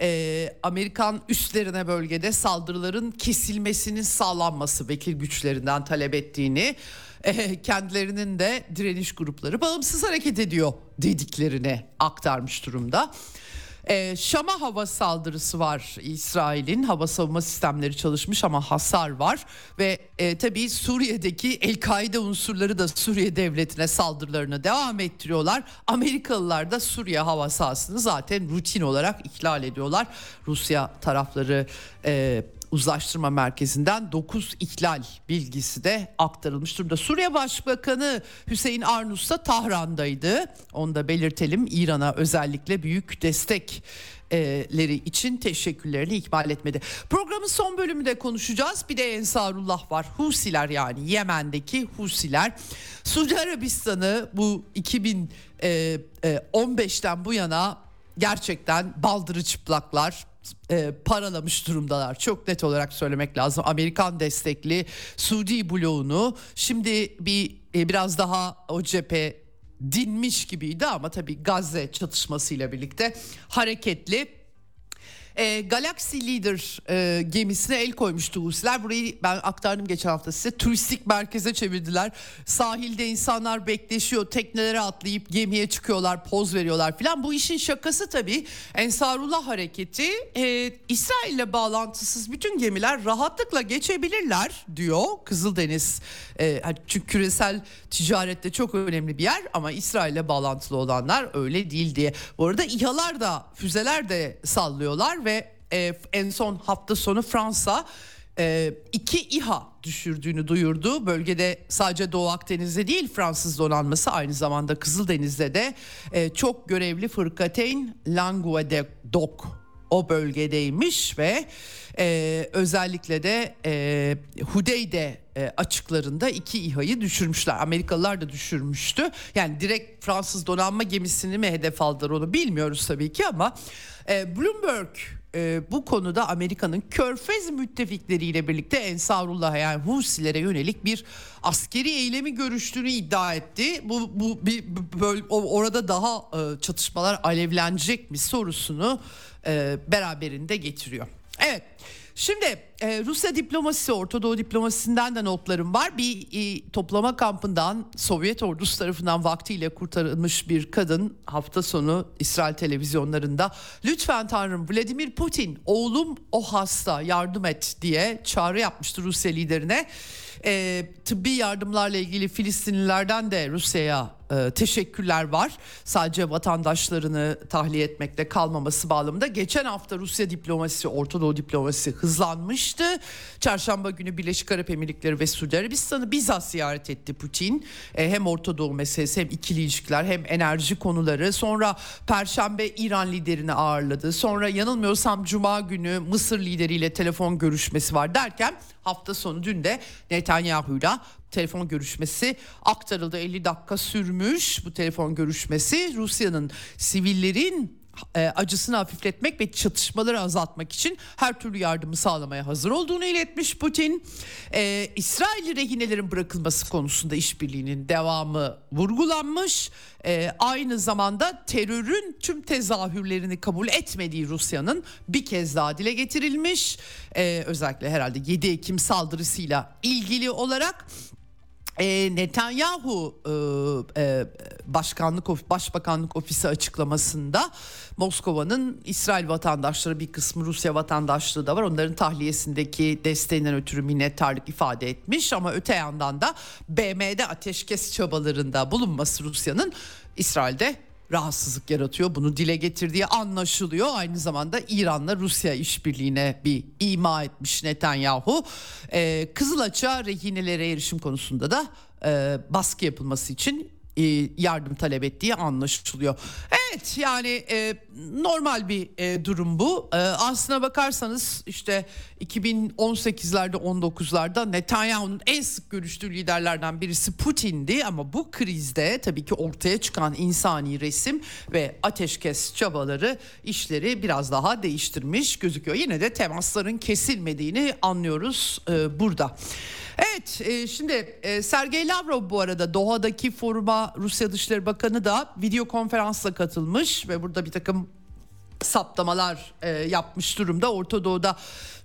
e, Amerikan üstlerine bölgede saldırıların kesilmesinin sağlanması vekil güçlerinden talep ettiğini e, kendilerinin de direniş grupları bağımsız hareket ediyor dediklerini aktarmış durumda. Ee, Şam'a hava saldırısı var İsrail'in hava savunma sistemleri çalışmış ama hasar var ve e, tabii Suriye'deki El-Kaide unsurları da Suriye devletine saldırılarını devam ettiriyorlar. Amerikalılar da Suriye hava sahasını zaten rutin olarak ihlal ediyorlar. Rusya tarafları e, Uzlaştırma Merkezi'nden 9 ihlal bilgisi de aktarılmış durumda. Suriye Başbakanı Hüseyin Arnus da Tahran'daydı. Onu da belirtelim. İran'a özellikle büyük destek leri için teşekkürlerini ikmal etmedi. Programın son bölümünde konuşacağız. Bir de Ensarullah var. Husiler yani Yemen'deki Husiler. Suudi Arabistan'ı bu 2015'ten bu yana gerçekten baldırı çıplaklar e, paralamış durumdalar. Çok net olarak söylemek lazım. Amerikan destekli Suudi bloğunu şimdi bir e, biraz daha o cephe dinmiş gibiydi ama tabii Gazze çatışmasıyla birlikte hareketli e, Galaxy Leader e, gemisine el koymuştu Husiler. Burayı ben aktardım geçen hafta size. Turistik merkeze çevirdiler. Sahilde insanlar bekleşiyor. Teknelere atlayıp gemiye çıkıyorlar. Poz veriyorlar filan. Bu işin şakası tabii. Ensarullah hareketi e, İsrail ile bağlantısız bütün gemiler rahatlıkla geçebilirler diyor. Kızıldeniz e, çünkü küresel ticarette çok önemli bir yer ama İsrail ile bağlantılı olanlar öyle değil diye. Bu arada İHA'lar da füzeler de sallıyorlar ve e, en son hafta sonu Fransa e, iki İHA düşürdüğünü duyurdu. Bölgede sadece Doğu Akdeniz'de değil Fransız donanması aynı zamanda Kızıldeniz'de de e, çok görevli Fırkateyn Languedoc o bölgedeymiş ve e, özellikle de e, Hudeyde e, açıklarında iki İHA'yı düşürmüşler. Amerikalılar da düşürmüştü. Yani direkt Fransız donanma gemisini mi hedef aldılar onu bilmiyoruz tabii ki ama e, Bloomberg e, bu konuda Amerika'nın Körfez müttefikleriyle birlikte Ensarullah yani Husilere yönelik bir askeri eylemi görüştüğünü iddia etti. Bu bu bir böyle orada daha e, çatışmalar alevlenecek mi sorusunu e, beraberinde getiriyor. Evet. Şimdi e, Rusya diplomasisi, Orta Doğu diplomasisinden de notlarım var. Bir e, toplama kampından Sovyet ordusu tarafından vaktiyle kurtarılmış bir kadın hafta sonu İsrail televizyonlarında lütfen Tanrım Vladimir Putin oğlum o hasta yardım et diye çağrı yapmıştı Rusya liderine. E, tıbbi yardımlarla ilgili Filistinlilerden de Rusya'ya e, teşekkürler var. Sadece vatandaşlarını tahliye etmekle kalmaması bağlamında. Geçen hafta Rusya diplomasisi, Orta Doğu diplomasisi hızlanmıştı. Çarşamba günü Birleşik Arap Emirlikleri ve Suudi Arabistan'ı bizzat ziyaret etti Putin. E, hem Orta Doğu meselesi hem ikili ilişkiler hem enerji konuları. Sonra Perşembe İran liderini ağırladı. Sonra yanılmıyorsam Cuma günü Mısır lideriyle telefon görüşmesi var derken hafta sonu dün de Netanyahu'yla telefon görüşmesi aktarıldı. 50 dakika sürmüş bu telefon görüşmesi. Rusya'nın sivillerin e, acısını hafifletmek ve çatışmaları azaltmak için her türlü yardımı sağlamaya hazır olduğunu iletmiş Putin. E, İsrail rehinelerin bırakılması konusunda işbirliğinin devamı vurgulanmış. E, aynı zamanda terörün tüm tezahürlerini kabul etmediği Rusya'nın bir kez daha dile getirilmiş. E, özellikle herhalde 7 Ekim saldırısıyla ilgili olarak e, Netanyahu e, e, başkanlık başbakanlık ofisi açıklamasında Moskova'nın İsrail vatandaşları bir kısmı Rusya vatandaşlığı da var. Onların tahliyesindeki desteğinden ötürü minnettarlık ifade etmiş ama öte yandan da BM'de ateşkes çabalarında bulunması Rusya'nın İsrail'de rahatsızlık yaratıyor. Bunu dile getirdiği anlaşılıyor. Aynı zamanda İran'la Rusya işbirliğine bir ima etmiş Netanyahu. Ee, Kızılaç'a rehinelere erişim konusunda da e, baskı yapılması için e, yardım talep ettiği anlaşılıyor. Evet yani e, normal bir e, durum bu. E, aslına bakarsanız işte 2018'lerde 19'larda Netanyahu'nun en sık görüştüğü liderlerden birisi Putin'di ama bu krizde tabii ki ortaya çıkan insani resim ve ateşkes çabaları işleri biraz daha değiştirmiş gözüküyor. Yine de temasların kesilmediğini anlıyoruz e, burada. Evet e, şimdi e, Sergey Lavrov bu arada Doha'daki foruma Rusya Dışişleri Bakanı da video konferansla katılmış ve burada bir takım saptamalar e, yapmış durumda. Orta Doğu'da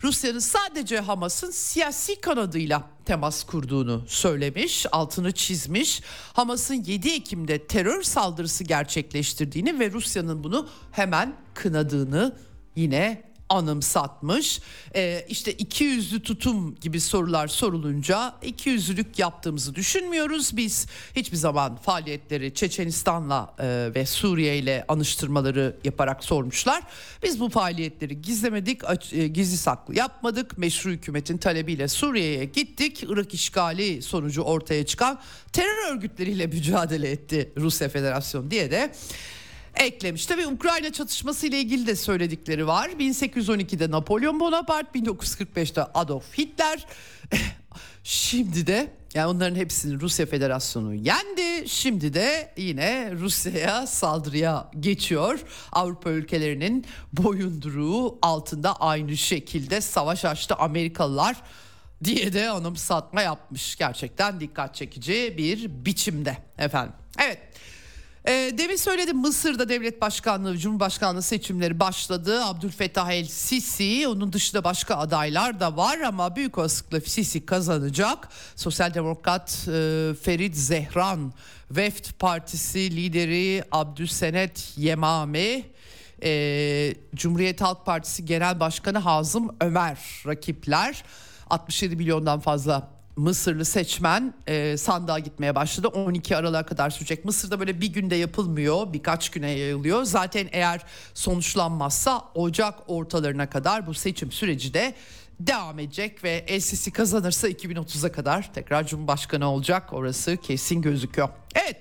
Rusya'nın sadece Hamas'ın siyasi kanadıyla temas kurduğunu söylemiş, altını çizmiş. Hamas'ın 7 Ekim'de terör saldırısı gerçekleştirdiğini ve Rusya'nın bunu hemen kınadığını yine anımsatmış. Ee, işte iki yüzlü tutum gibi sorular sorulunca iki yüzlülük yaptığımızı düşünmüyoruz. Biz hiçbir zaman faaliyetleri Çeçenistan'la e, ve Suriye ile anıştırmaları yaparak sormuşlar. Biz bu faaliyetleri gizlemedik, aç, e, gizli saklı yapmadık. Meşru hükümetin talebiyle Suriye'ye gittik. Irak işgali sonucu ortaya çıkan terör örgütleriyle [laughs] mücadele etti Rusya Federasyonu diye de eklemiş. Tabii Ukrayna çatışması ile ilgili de söyledikleri var. 1812'de Napolyon Bonaparte, 1945'te Adolf Hitler. [laughs] Şimdi de yani onların hepsini Rusya Federasyonu yendi. Şimdi de yine Rusya'ya saldırıya geçiyor. Avrupa ülkelerinin boyunduruğu altında aynı şekilde savaş açtı Amerikalılar diye de anımsatma yapmış. Gerçekten dikkat çekici bir biçimde efendim. Evet. E, demin söyledim Mısır'da devlet başkanlığı, cumhurbaşkanlığı seçimleri başladı. Abdülfettah El Sisi, onun dışında başka adaylar da var ama büyük olasılıkla Sisi kazanacak. Sosyal Demokrat e, Ferit Zehran, Veft Partisi lideri Abdülsenet Yemami, e, Cumhuriyet Halk Partisi Genel Başkanı Hazım Ömer rakipler. 67 milyondan fazla Mısırlı seçmen e, sandığa gitmeye başladı. 12 Aralık'a kadar sürecek. Mısır'da böyle bir günde yapılmıyor, birkaç güne yayılıyor. Zaten eğer sonuçlanmazsa Ocak ortalarına kadar bu seçim süreci de devam edecek ve El Sisi kazanırsa 2030'a kadar tekrar Cumhurbaşkanı olacak. Orası kesin gözüküyor. Evet.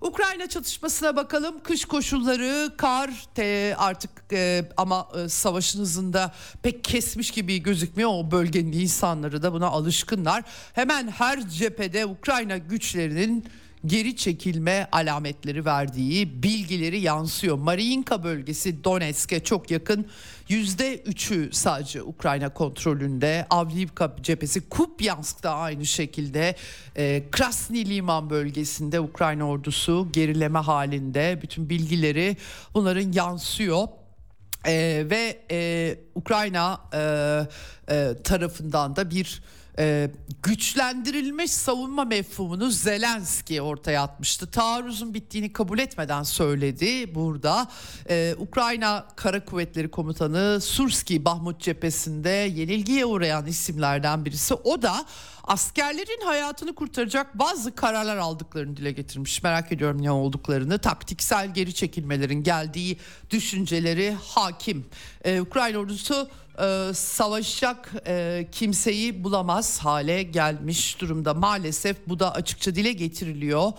Ukrayna çatışmasına bakalım. Kış koşulları, kar te, artık e, ama e, savaşın hızında pek kesmiş gibi gözükmüyor. O bölgenin insanları da buna alışkınlar. Hemen her cephede Ukrayna güçlerinin geri çekilme alametleri verdiği bilgileri yansıyor. Mariinka bölgesi Donetsk'e çok yakın yüzde üçü sadece Ukrayna kontrolünde. Avdiivka cephesi Kupyansk'ta aynı şekilde e, Krasny Liman bölgesinde Ukrayna ordusu gerileme halinde. Bütün bilgileri bunların yansıyor. Ee, ve e, Ukrayna e, e, tarafından da bir e, güçlendirilmiş savunma mefhumunu Zelenski ortaya atmıştı. Taarruzun bittiğini kabul etmeden söyledi burada. E, Ukrayna Kara Kuvvetleri Komutanı Surski Bahmut cephesinde yenilgiye uğrayan isimlerden birisi. O da askerlerin hayatını kurtaracak bazı kararlar aldıklarını dile getirmiş. Merak ediyorum ne olduklarını. Taktiksel geri çekilmelerin geldiği düşünceleri hakim. Ee, Ukrayna ordusu e, savaşacak e, kimseyi bulamaz hale gelmiş durumda. Maalesef bu da açıkça dile getiriliyor.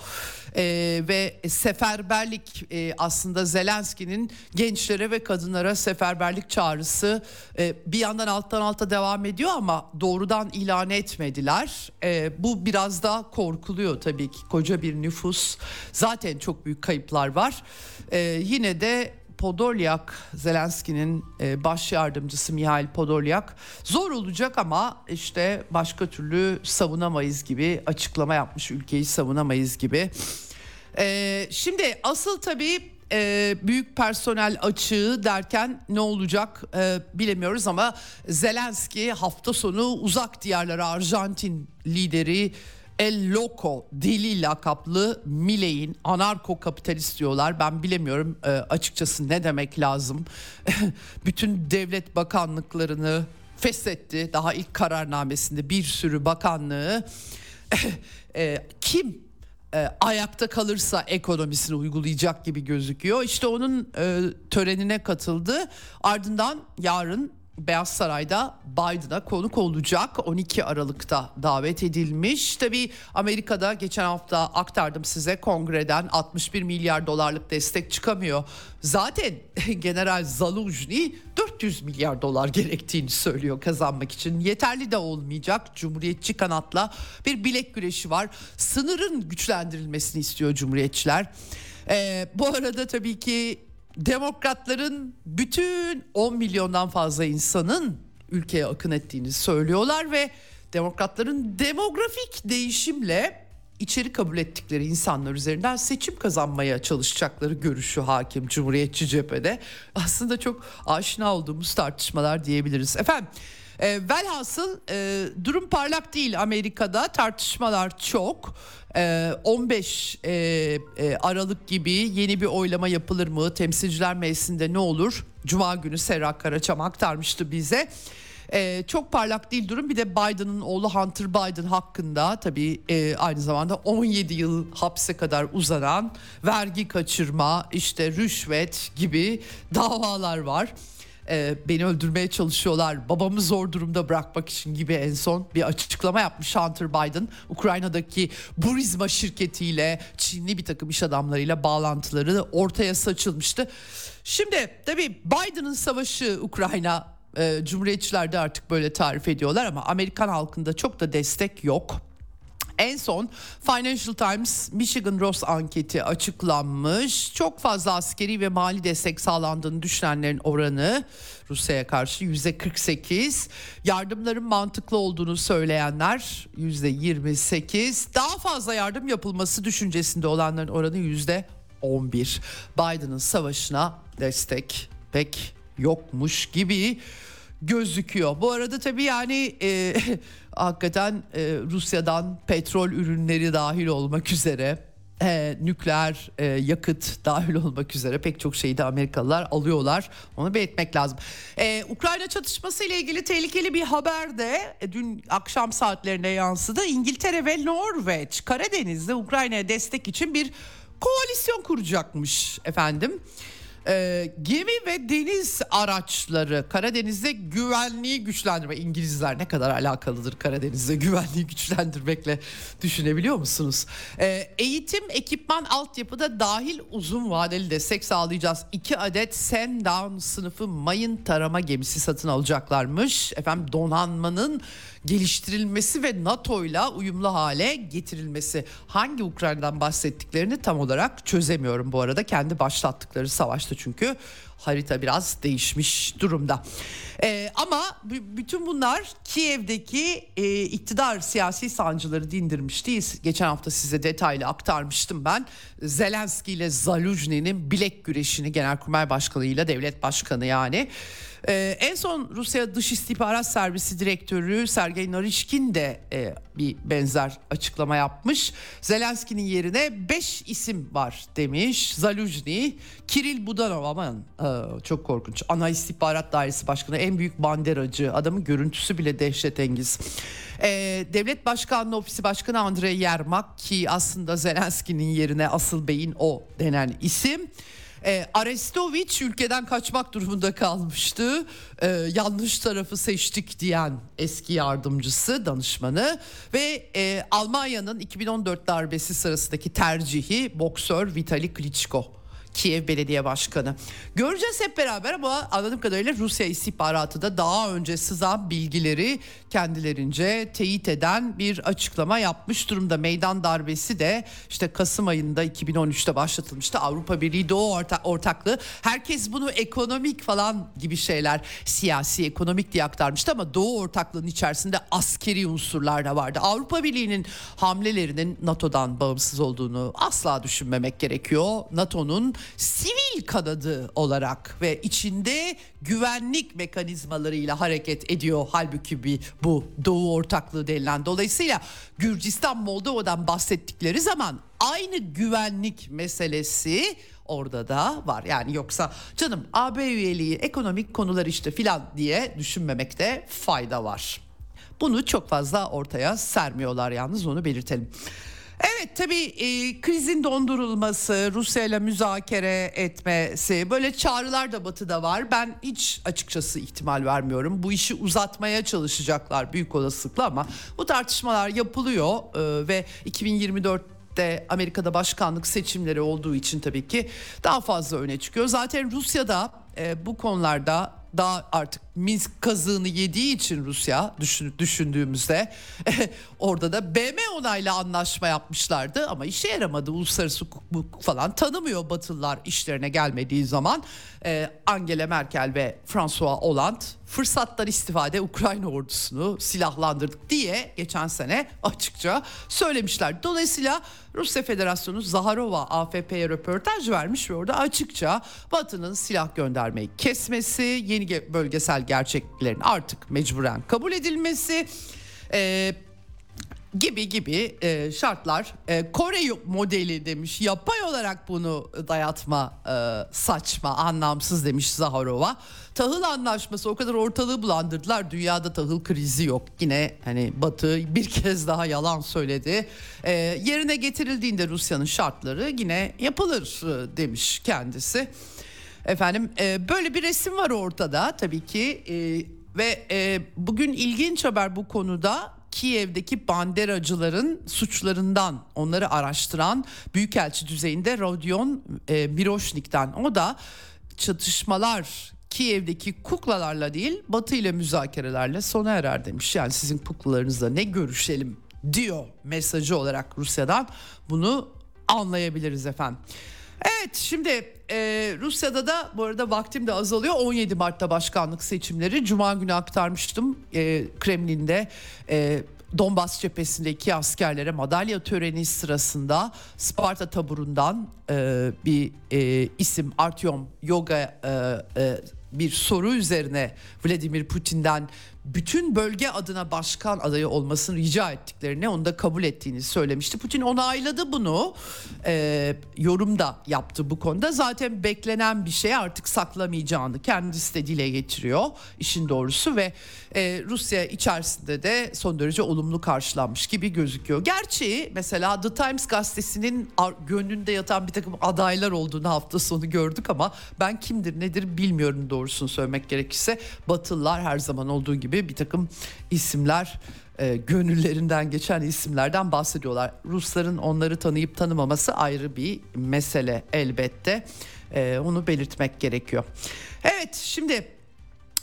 E, ve seferberlik e, aslında Zelenski'nin gençlere ve kadınlara seferberlik çağrısı e, bir yandan alttan alta devam ediyor ama doğrudan ilan etmediler. E, bu biraz daha korkuluyor tabii ki koca bir nüfus zaten çok büyük kayıplar var. E, yine de Podolyak, Zelenski'nin e, baş yardımcısı Mihail Podolyak zor olacak ama işte başka türlü savunamayız gibi açıklama yapmış ülkeyi savunamayız gibi. E, şimdi asıl tabii e, büyük personel açığı derken ne olacak e, bilemiyoruz ama Zelenski hafta sonu uzak diyarlara Arjantin lideri El Loco deli lakaplı Miley'in anarko kapitalist diyorlar. Ben bilemiyorum e, açıkçası ne demek lazım. [laughs] Bütün devlet bakanlıklarını feshetti. Daha ilk kararnamesinde bir sürü bakanlığı. [laughs] e, kim e, ayakta kalırsa ekonomisini uygulayacak gibi gözüküyor. İşte onun e, törenine katıldı. Ardından yarın Beyaz Saray'da Biden'a konuk olacak 12 Aralık'ta davet edilmiş. Tabi Amerika'da geçen hafta aktardım size kongreden 61 milyar dolarlık destek çıkamıyor. Zaten [laughs] General Zaluzny 400 milyar dolar gerektiğini söylüyor kazanmak için. Yeterli de olmayacak. Cumhuriyetçi kanatla bir bilek güreşi var. Sınırın güçlendirilmesini istiyor Cumhuriyetçiler. Ee, bu arada tabii ki demokratların bütün 10 milyondan fazla insanın ülkeye akın ettiğini söylüyorlar ve demokratların demografik değişimle içeri kabul ettikleri insanlar üzerinden seçim kazanmaya çalışacakları görüşü hakim Cumhuriyetçi cephede. Aslında çok aşina olduğumuz tartışmalar diyebiliriz. Efendim E, velhasıl e, durum parlak değil Amerika'da tartışmalar çok. E, 15 e, e, Aralık gibi yeni bir oylama yapılır mı? Temsilciler Meclisi'nde ne olur? Cuma günü Serra Karaçam aktarmıştı bize. Ee, çok parlak değil durum. Bir de Biden'ın oğlu Hunter Biden hakkında tabii e, aynı zamanda 17 yıl hapse kadar uzanan vergi kaçırma, işte rüşvet gibi davalar var. Ee, beni öldürmeye çalışıyorlar, babamı zor durumda bırakmak için gibi en son bir açıklama yapmış Hunter Biden. Ukrayna'daki Burisma şirketiyle Çinli bir takım iş adamlarıyla bağlantıları ortaya saçılmıştı. Şimdi tabii Biden'ın savaşı Ukrayna e, Cumhuriyetçiler de artık böyle tarif ediyorlar ama Amerikan halkında çok da destek yok. En son Financial Times Michigan Ross anketi açıklanmış. Çok fazla askeri ve mali destek sağlandığını düşünenlerin oranı Rusya'ya karşı yüzde 48. Yardımların mantıklı olduğunu söyleyenler yüzde 28. Daha fazla yardım yapılması düşüncesinde olanların oranı yüzde 11. Biden'ın savaşına destek pek yokmuş gibi gözüküyor. Bu arada tabii yani e, [laughs] hakikaten e, Rusya'dan petrol ürünleri dahil olmak üzere e, nükleer e, yakıt dahil olmak üzere pek çok şeyi de Amerikalılar alıyorlar. Onu belirtmek lazım. E, Ukrayna çatışması ile ilgili tehlikeli bir haber de e, dün akşam saatlerine yansıdı. İngiltere ve Norveç Karadeniz'de Ukrayna'ya destek için bir koalisyon kuracakmış efendim e, gemi ve deniz araçları Karadeniz'de güvenliği güçlendirme İngilizler ne kadar alakalıdır Karadeniz'de güvenliği güçlendirmekle düşünebiliyor musunuz? E, eğitim, ekipman, altyapıda dahil uzun vadeli destek sağlayacağız. İki adet Sandown sınıfı mayın tarama gemisi satın alacaklarmış. Efendim donanmanın geliştirilmesi ve NATO ile uyumlu hale getirilmesi. Hangi Ukrayna'dan bahsettiklerini tam olarak çözemiyorum bu arada. Kendi başlattıkları savaşta çünkü harita biraz değişmiş durumda. Ee, ama b- bütün bunlar Kiev'deki e, iktidar siyasi sancıları dindirmiş değil. Geçen hafta size detaylı aktarmıştım ben. Zelenski ile Zaluzhny'nin bilek güreşini Genelkurmay Başkanı ile devlet başkanı yani. Ee, en son Rusya Dış İstihbarat Servisi Direktörü Sergey Narishkin de e, bir benzer açıklama yapmış. Zelenski'nin yerine 5 isim var demiş. Zaluzhny, Kiril Budanov aman e, çok korkunç. Ana İstihbarat Dairesi Başkanı en büyük banderacı. Adamın görüntüsü bile dehşetengiz. E, Devlet Başkanlığı Ofisi Başkanı Andrei Yermak ki aslında Zelenski'nin yerine asıl beyin o denen isim. E, Arestoviç ülkeden kaçmak durumunda kalmıştı. E, yanlış tarafı seçtik diyen eski yardımcısı, danışmanı ve e, Almanya'nın 2014 darbesi sırasındaki tercihi boksör Vitali Klitschko. Kiev Belediye Başkanı. Göreceğiz hep beraber ama anladığım kadarıyla Rusya istihbaratı da daha önce sızan bilgileri kendilerince teyit eden bir açıklama yapmış durumda. Meydan darbesi de işte Kasım ayında 2013'te başlatılmıştı. Avrupa Birliği Doğu orta, ortaklığı. Herkes bunu ekonomik falan gibi şeyler siyasi ekonomik diye aktarmıştı ama Doğu ortaklığının içerisinde askeri unsurlar da vardı. Avrupa Birliği'nin hamlelerinin NATO'dan bağımsız olduğunu asla düşünmemek gerekiyor. NATO'nun sivil kanadı olarak ve içinde güvenlik mekanizmalarıyla hareket ediyor halbuki bir bu Doğu ortaklığı denilen. Dolayısıyla Gürcistan Moldova'dan bahsettikleri zaman aynı güvenlik meselesi orada da var. Yani yoksa canım AB üyeliği ekonomik konular işte filan diye düşünmemekte fayda var. Bunu çok fazla ortaya sermiyorlar yalnız onu belirtelim. Evet tabii e, krizin dondurulması, Rusya ile müzakere etmesi böyle çağrılar da batıda var. Ben hiç açıkçası ihtimal vermiyorum. Bu işi uzatmaya çalışacaklar büyük olasılıkla ama bu tartışmalar yapılıyor e, ve 2024 de Amerika'da başkanlık seçimleri olduğu için tabii ki daha fazla öne çıkıyor. Zaten Rusya'da e, bu konularda daha artık Minsk kazığını yediği için Rusya düşün, düşündüğümüzde [laughs] orada da BM onayla anlaşma yapmışlardı ama işe yaramadı. Uluslararası hukuk falan tanımıyor Batılılar işlerine gelmediği zaman. Ee, Angela Merkel ve François Hollande fırsattan istifade Ukrayna ordusunu silahlandırdık diye geçen sene açıkça söylemişler. Dolayısıyla Rusya Federasyonu Zaharova AFP'ye röportaj vermiş ve orada açıkça Batı'nın silah göndermeyi kesmesi, yeni bölgesel gerçekliklerin artık mecburen kabul edilmesi, e, gibi gibi e, şartlar. E, Kore modeli demiş. Yapay olarak bunu dayatma e, saçma anlamsız demiş Zaharova. Tahıl anlaşması o kadar ortalığı bulandırdılar. Dünyada tahıl krizi yok. Yine hani Batı bir kez daha yalan söyledi. E, yerine getirildiğinde Rusya'nın şartları yine yapılır e, demiş kendisi. Efendim e, böyle bir resim var ortada tabii ki. E, ve e, bugün ilginç haber bu konuda Kiev'deki banderacıların suçlarından onları araştıran Büyükelçi düzeyinde Rodion e, Miroşnik'ten. O da çatışmalar Kiev'deki kuklalarla değil Batı ile müzakerelerle sona erer demiş. Yani sizin kuklalarınızla ne görüşelim diyor mesajı olarak Rusya'dan bunu anlayabiliriz efendim. Evet şimdi e, Rusya'da da bu arada vaktim de azalıyor. 17 Mart'ta başkanlık seçimleri. Cuma günü aktarmıştım e, Kremlin'de. E, Donbas cephesindeki askerlere madalya töreni sırasında Sparta taburundan e, bir e, isim Artyom Yoga e, e, bir soru üzerine Vladimir Putin'den bütün bölge adına başkan adayı olmasını rica ettiklerini onu da kabul ettiğini söylemişti. Putin onayladı bunu e, yorum da yaptı bu konuda. Zaten beklenen bir şey artık saklamayacağını kendisi de dile getiriyor işin doğrusu ve e, Rusya içerisinde de son derece olumlu karşılanmış gibi gözüküyor. Gerçi mesela The Times gazetesinin gönlünde yatan bir takım adaylar olduğunu hafta sonu gördük ama ben kimdir nedir bilmiyorum doğrusunu söylemek gerekirse. Batılılar her zaman olduğu gibi bir takım isimler e, gönüllerinden geçen isimlerden bahsediyorlar. Rusların onları tanıyıp tanımaması ayrı bir mesele elbette. E, onu belirtmek gerekiyor. Evet şimdi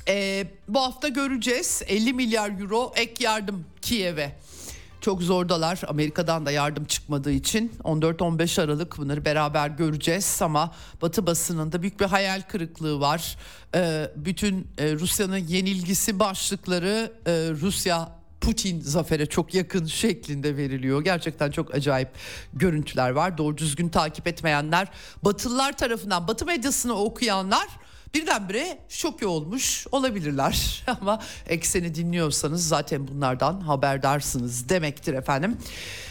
e, bu hafta göreceğiz 50 milyar euro ek yardım Kiev'e. Çok zordalar Amerika'dan da yardım çıkmadığı için 14-15 Aralık bunları beraber göreceğiz ama Batı basınında büyük bir hayal kırıklığı var. Ee, bütün e, Rusya'nın yenilgisi başlıkları e, Rusya Putin zafere çok yakın şeklinde veriliyor. Gerçekten çok acayip görüntüler var. Doğru düzgün takip etmeyenler, Batılılar tarafından, Batı medyasını okuyanlar birdenbire şok olmuş olabilirler. [laughs] Ama ekseni dinliyorsanız zaten bunlardan haberdarsınız demektir efendim.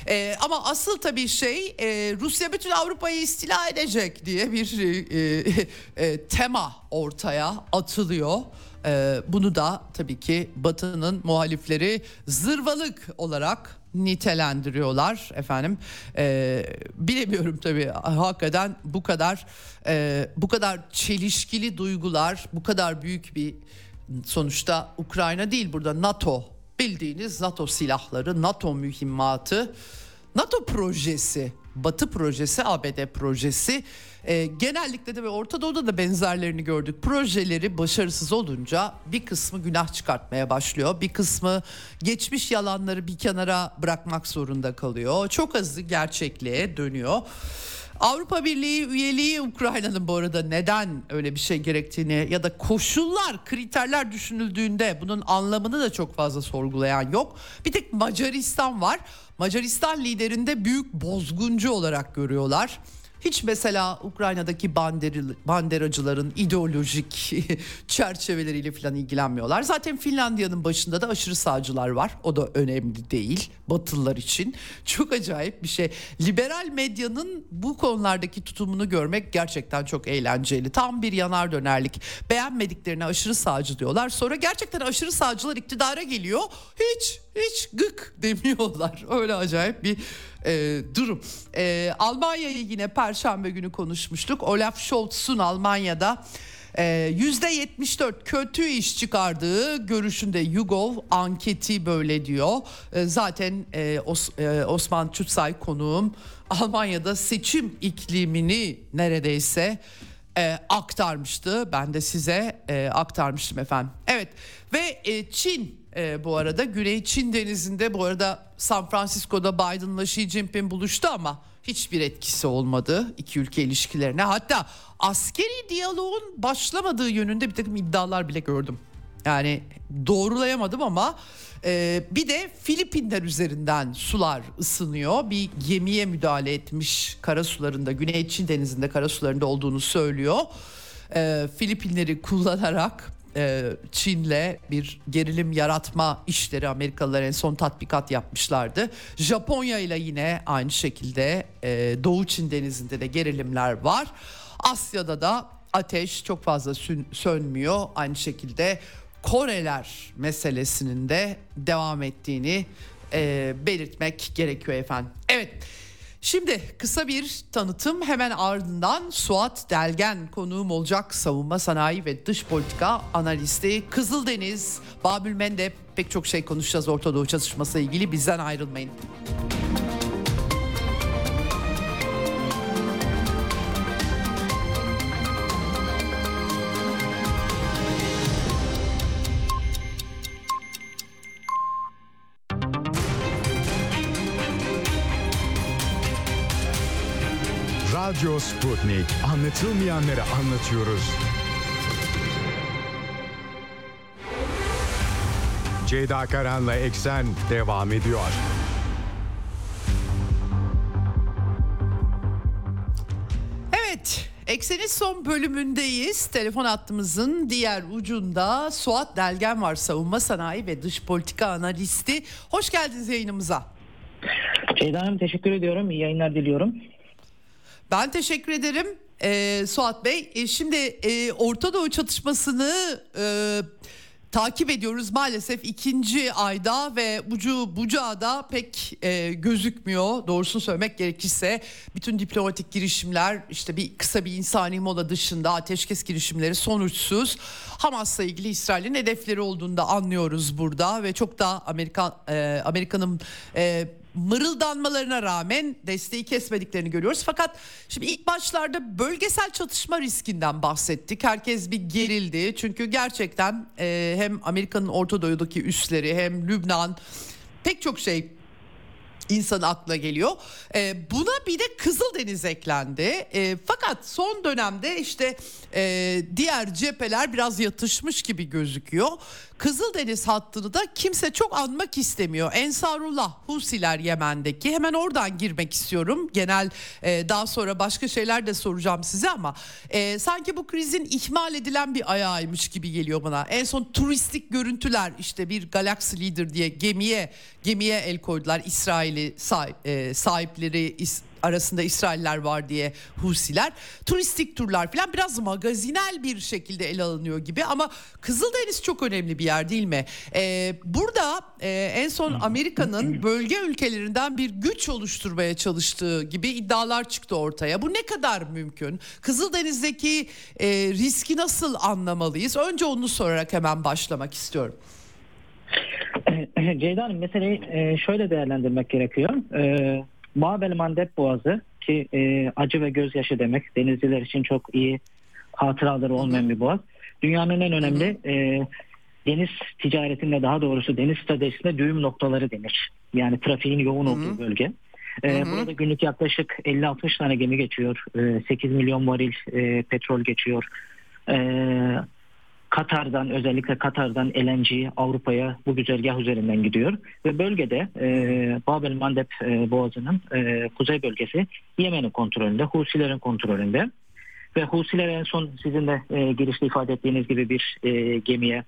Ee, ama asıl tabii şey e, Rusya bütün Avrupa'yı istila edecek diye bir e, e, [laughs] tema ortaya atılıyor. Ee, bunu da tabii ki Batı'nın muhalifleri zırvalık olarak nitelendiriyorlar efendim. Ee, bilemiyorum tabii hakikaten bu kadar e, bu kadar çelişkili duygular, bu kadar büyük bir sonuçta Ukrayna değil burada NATO bildiğiniz NATO silahları, NATO mühimmatı, NATO projesi, Batı projesi, ABD projesi e, genellikle de ve Orta Doğu'da da benzerlerini gördük. Projeleri başarısız olunca bir kısmı günah çıkartmaya başlıyor. Bir kısmı geçmiş yalanları bir kenara bırakmak zorunda kalıyor. Çok azı gerçekliğe dönüyor. Avrupa Birliği üyeliği Ukrayna'nın bu arada neden öyle bir şey gerektiğini ya da koşullar, kriterler düşünüldüğünde bunun anlamını da çok fazla sorgulayan yok. Bir tek Macaristan var. Macaristan liderinde büyük bozguncu olarak görüyorlar. Hiç mesela Ukrayna'daki banderi, banderacıların ideolojik [laughs] çerçeveleriyle falan ilgilenmiyorlar. Zaten Finlandiya'nın başında da aşırı sağcılar var. O da önemli değil Batılılar için. Çok acayip bir şey. Liberal medyanın bu konulardaki tutumunu görmek gerçekten çok eğlenceli. Tam bir yanar dönerlik. Beğenmediklerine aşırı sağcı diyorlar. Sonra gerçekten aşırı sağcılar iktidara geliyor. Hiç hiç gık [laughs] demiyorlar. Öyle acayip bir e, durum. E, Almanya'yı yine Perşembe günü konuşmuştuk. Olaf Scholz'un Almanya'da %74 e, kötü iş çıkardığı görüşünde YouGov anketi böyle diyor. E, zaten e, Osman Çutsay konuğum Almanya'da seçim iklimini neredeyse aktarmıştı. Ben de size aktarmıştım efendim. Evet ve Çin e, bu arada. Güney Çin denizinde bu arada San Francisco'da Biden'la Xi Jinping buluştu ama hiçbir etkisi olmadı iki ülke ilişkilerine. Hatta askeri diyaloğun başlamadığı yönünde bir takım iddialar bile gördüm. Yani doğrulayamadım ama e, bir de Filipinler üzerinden sular ısınıyor. Bir gemiye müdahale etmiş karasularında Güney Çin denizinde karasularında olduğunu söylüyor. E, Filipinleri kullanarak e, Çin'le bir gerilim yaratma işleri Amerikalılar en son tatbikat yapmışlardı. Japonya ile yine aynı şekilde e, Doğu Çin denizinde de gerilimler var. Asya'da da ateş çok fazla sönmüyor. Aynı şekilde Koreler meselesinin de devam ettiğini e, belirtmek gerekiyor efendim. Evet. Şimdi kısa bir tanıtım hemen ardından Suat Delgen konuğum olacak savunma sanayi ve dış politika analisti Kızıldeniz Babül Mendep pek çok şey konuşacağız Orta Doğu çatışması ilgili bizden ayrılmayın. Radyo Sputnik. Anlatılmayanları anlatıyoruz. Ceyda Karan'la Eksen devam ediyor. Evet, Eksen'in son bölümündeyiz. Telefon hattımızın diğer ucunda Suat Delgen var. Savunma sanayi ve dış politika analisti. Hoş geldiniz yayınımıza. Ceyda Hanım teşekkür ediyorum. İyi yayınlar diliyorum. Ben teşekkür ederim ee, Suat Bey. E, şimdi e, Orta Doğu çatışmasını e, takip ediyoruz maalesef ikinci ayda ve ucu bucağda pek e, gözükmüyor. Doğrusunu söylemek gerekirse bütün diplomatik girişimler işte bir kısa bir insani mola dışında ateşkes girişimleri sonuçsuz. Hamas'la ilgili İsrail'in hedefleri olduğunu da anlıyoruz burada ve çok da Amerika e, Amerika'nın e, mırıldanmalarına rağmen desteği kesmediklerini görüyoruz. Fakat şimdi ilk başlarda bölgesel çatışma riskinden bahsettik. Herkes bir gerildi. Çünkü gerçekten e, hem Amerika'nın Orta Doğu'daki üsleri hem Lübnan pek çok şey insan aklına geliyor. E, buna bir de Kızıldeniz eklendi. E, fakat son dönemde işte e, diğer cepheler biraz yatışmış gibi gözüküyor. Kızıldeniz hattını da kimse çok anmak istemiyor. Ensarullah Husiler Yemen'deki hemen oradan girmek istiyorum. Genel e, daha sonra başka şeyler de soracağım size ama e, sanki bu krizin ihmal edilen bir ayağıymış gibi geliyor bana. En son turistik görüntüler işte bir Galaxy Leader diye gemiye gemiye el koydular İsrail'i e, sahipleri arasında İsrailler var diye Husiler. Turistik turlar falan biraz magazinel bir şekilde ele alınıyor gibi ama Kızıldeniz çok önemli bir yer değil mi? Ee, burada e, en son Amerika'nın bölge ülkelerinden bir güç oluşturmaya çalıştığı gibi iddialar çıktı ortaya. Bu ne kadar mümkün? Kızıldeniz'deki e, riski nasıl anlamalıyız? Önce onu sorarak hemen başlamak istiyorum. [clears throat] Ceyda Hanım meseleyi e, şöyle değerlendirmek gerekiyor. E, Babel Mandeb Boğazı ki e, acı ve gözyaşı demek. Denizciler için çok iyi hatıraları olmayan bir boğaz. Dünyanın en önemli e, deniz ticaretinde daha doğrusu deniz stratejisinde düğüm noktaları denir. Yani trafiğin yoğun olduğu bölge. Ee, burada günlük yaklaşık 50-60 tane gemi geçiyor. Ee, 8 milyon varil e, petrol geçiyor. Ee, Katar'dan özellikle Katar'dan LNG Avrupa'ya bu güzergah üzerinden gidiyor ve bölgede e, Babel Mandeb e, Boğazı'nın e, kuzey bölgesi Yemen'in kontrolünde, Husilerin kontrolünde ve Husiler en son sizin de e, girişte ifade ettiğiniz gibi bir e, gemiye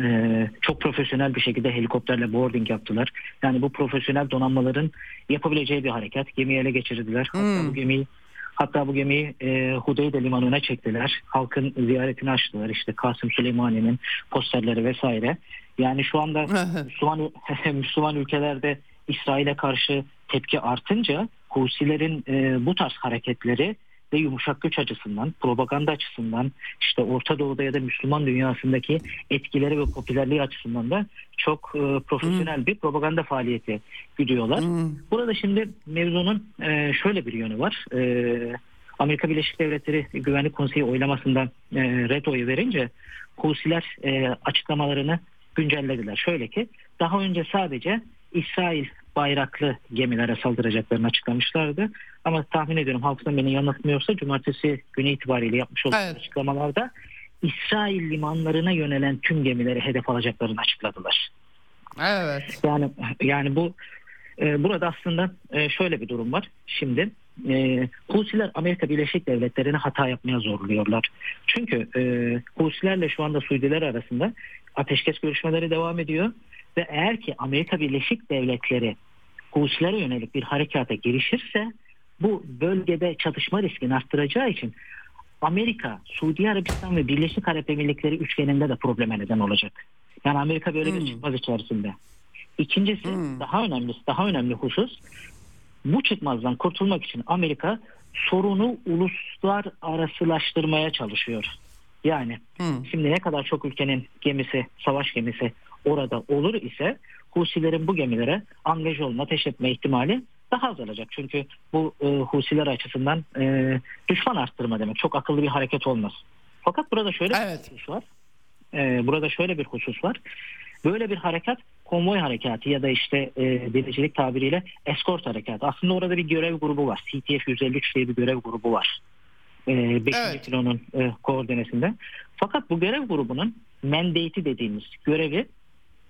ee, çok profesyonel bir şekilde helikopterle boarding yaptılar. Yani bu profesyonel donanmaların yapabileceği bir hareket. Gemiyi ele geçirdiler. Hatta hmm. bu gemiyi Hatta bu gemiyi e, Hudeyde limanına çektiler. Halkın ziyaretini açtılar. İşte Kasım Süleymani'nin posterleri vesaire. Yani şu anda Müslüman, [laughs] Müslüman ülkelerde İsrail'e karşı tepki artınca Husilerin e, bu tarz hareketleri ve yumuşak güç açısından, propaganda açısından, işte Orta Doğu'da ya da Müslüman dünyasındaki etkileri ve popülerliği açısından da çok e, profesyonel hmm. bir propaganda faaliyeti güdüyorlar. Hmm. Burada şimdi mevzunun e, şöyle bir yönü var. E, Amerika Birleşik Devletleri Güvenlik Konseyi oylamasında e, red oyu verince Husiler e, açıklamalarını güncellediler. Şöyle ki daha önce sadece İsrail bayraklı gemilere saldıracaklarını açıklamışlardı. Ama tahmin ediyorum hafızam beni yanıltmıyorsa cumartesi günü itibariyle yapmış olduğu evet. açıklamalarda İsrail limanlarına yönelen tüm gemileri hedef alacaklarını açıkladılar. Evet. Yani yani bu e, burada aslında e, şöyle bir durum var. Şimdi e, Husiler Amerika Birleşik Devletleri'ni hata yapmaya zorluyorlar. Çünkü e, Husilerle şu anda Suudiler arasında ateşkes görüşmeleri devam ediyor ve eğer ki Amerika Birleşik Devletleri Husilere yönelik bir harekata girişirse bu bölgede çatışma riskini arttıracağı için Amerika, Suudi Arabistan ve Birleşik Arap Emirlikleri üçgeninde de probleme neden olacak. Yani Amerika böyle Hmm. bir çıkmaz içerisinde. İkincisi Hmm. daha önemlisi daha önemli husus bu çıkmazdan kurtulmak için Amerika sorunu uluslararasılaştırmaya çalışıyor. Yani Hmm. şimdi ne kadar çok ülkenin gemisi, savaş gemisi orada olur ise Husilerin bu gemilere angaj olma, etme ihtimali daha azalacak. Çünkü bu e, Husiler açısından e, düşman arttırma demek. Çok akıllı bir hareket olmaz. Fakat burada şöyle Evet. bir husus var. E, burada şöyle bir husus var. Böyle bir harekat konvoy harekatı ya da işte e, denizcilik tabiriyle eskort harekatı. Aslında orada bir görev grubu var. CTF 153 diye bir görev grubu var. E, 5. Evet. kilonun e, koordinesinde. Fakat bu görev grubunun mandate'i dediğimiz görevi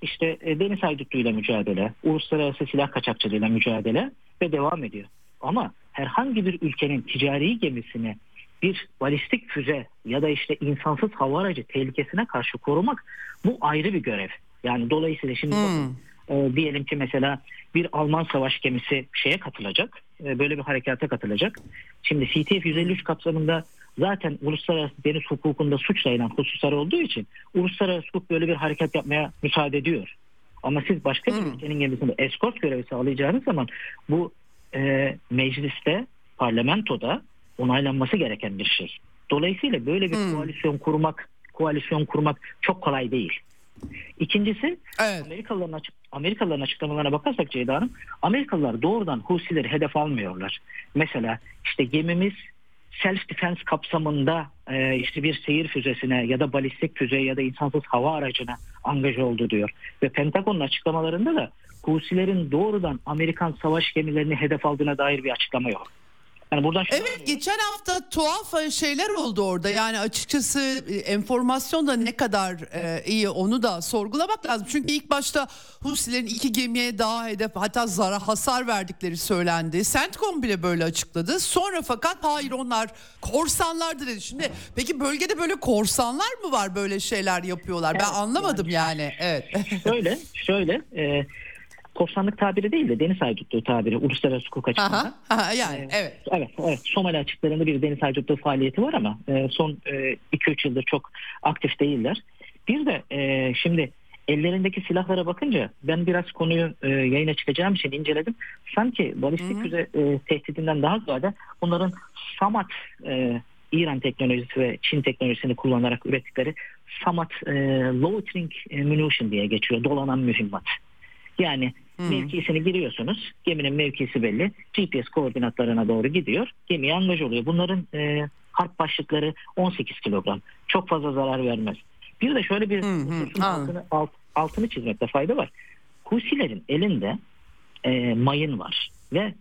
işte e, deniz haydutluğuyla mücadele, uluslararası silah kaçakçılığıyla mücadele ve devam ediyor. Ama herhangi bir ülkenin ticari gemisini bir balistik füze ya da işte insansız hava aracı tehlikesine karşı korumak bu ayrı bir görev. Yani dolayısıyla şimdi bakın, Hmm. e, diyelim ki mesela bir Alman savaş gemisi şeye katılacak. e, böyle bir harekata katılacak. Şimdi CTF 153 kapsamında zaten uluslararası deniz hukukunda suç sayılan hususlar olduğu için uluslararası hukuk böyle bir hareket yapmaya müsaade ediyor. Ama siz başka bir Hmm. ülkenin gemisinde eskort görevi sağlayacağınız zaman bu e, mecliste, parlamentoda onaylanması gereken bir şey. Dolayısıyla böyle bir Hmm. koalisyon kurmak, koalisyon kurmak çok kolay değil. İkincisi Evet. Amerikalıların, açık, Amerikalıların açıklamalarına bakarsak Ceyda Hanım, Amerikalılar doğrudan Husileri hedef almıyorlar. Mesela işte gemimiz self defense kapsamında e, işte bir seyir füzesine ya da balistik füzeye ya da insansız hava aracına angaj oldu diyor. Ve Pentagon'un açıklamalarında da Husilerin doğrudan Amerikan savaş gemilerini hedef aldığına dair bir açıklama yok. Yani buradan Evet geçen hafta tuhaf şeyler oldu orada yani açıkçası e, enformasyon da ne kadar e, iyi onu da sorgulamak lazım. Çünkü ilk başta Husilerin iki gemiye daha hedef hatta zara hasar verdikleri söylendi. CENTCOM bile böyle açıkladı. Sonra fakat hayır onlar korsanlardı dedi. Şimdi peki bölgede böyle korsanlar mı var böyle şeyler yapıyorlar? Ben anlamadım yani. Evet. şöyle şöyle e, korsanlık tabiri değil de deniz haydutluğu tabiri uluslararası hukuk açısından. Aha, aha, yani evet. Evet, evet. Somali açıklarında bir deniz haydutluğu faaliyeti var ama e, son 2-3 yıldır çok aktif değiller. Bir de e, şimdi ellerindeki silahlara bakınca ben biraz konuyu e, yayına çıkacağım için inceledim. Sanki balistik Hı hı. füze e, tehdidinden daha ziyade bunların SAMAT e, İran teknolojisi ve Çin teknolojisini kullanarak ürettikleri SAMAT e, Loitering Munition diye geçiyor. Dolanan mühimmat. Yani Hı. mevkisini giriyorsunuz. Geminin mevkisi belli. GPS koordinatlarına doğru gidiyor. Gemiye angaj oluyor. Bunların e, harp başlıkları 18 kilogram. Çok fazla zarar vermez. Bir de şöyle bir hususun anladım. altını, alt, altını çizmekte fayda var. Husilerin elinde e, mayın var ve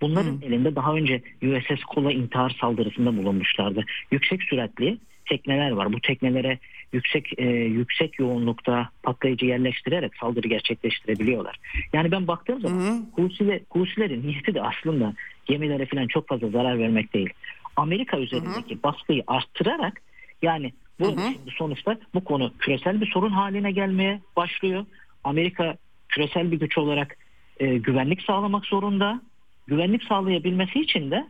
bunların Hı. elinde daha önce USS Kola intihar saldırısında bulunmuşlardı. Yüksek süratli tekneler var. Bu teknelere yüksek e, yüksek yoğunlukta patlayıcı yerleştirerek saldırı gerçekleştirebiliyorlar. Yani ben baktığım Hı zaman hı. Husile, Husilerin niyeti de aslında gemilere falan çok fazla zarar vermek değil. Amerika üzerindeki baskıyı arttırarak yani bu Hı hı. sonuçta bu konu küresel bir sorun haline gelmeye başlıyor. Amerika küresel bir güç olarak e, güvenlik sağlamak zorunda. Güvenlik sağlayabilmesi için de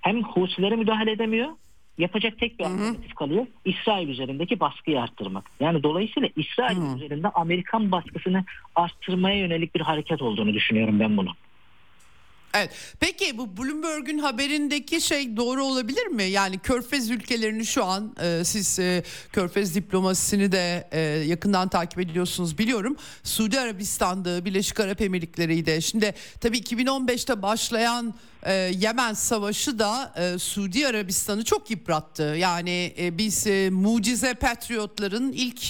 hem Husilere müdahale edemiyor. Yapacak tek bir alternatif kalıyor. İsrail üzerindeki baskıyı arttırmak. Yani dolayısıyla İsrail Hı. üzerinde Amerikan baskısını arttırmaya yönelik bir hareket olduğunu düşünüyorum ben bunu. Evet. Peki bu Bloomberg'un haberindeki şey doğru olabilir mi? Yani Körfez ülkelerini şu an e, siz e, Körfez diplomasisini de e, yakından takip ediyorsunuz biliyorum. Suudi Arabistan'da, Birleşik Arap Emirlikleri'ydi. Şimdi tabii 2015'te başlayan e, Yemen Savaşı da e, Suudi Arabistan'ı çok yıprattı. Yani e, biz e, mucize patriotların ilk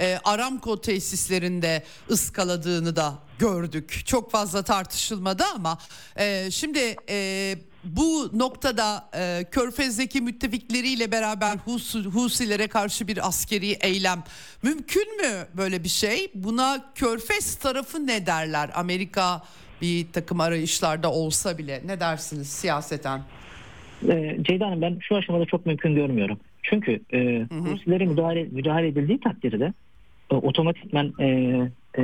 e, Aramco tesislerinde ıskaladığını da gördük. Çok fazla tartışılmadı ama e, şimdi e, bu noktada e, Körfez'deki müttefikleriyle beraber Hus, Husilere karşı bir askeri eylem mümkün mü böyle bir şey? Buna Körfez tarafı ne derler? Amerika bir takım arayışlarda olsa bile ne dersiniz siyaseten? E, Ceyda Hanım ben şu aşamada çok mümkün görmüyorum. Çünkü e, Husilere müdahale, müdahale edildiği takdirde e, otomatikman e, e,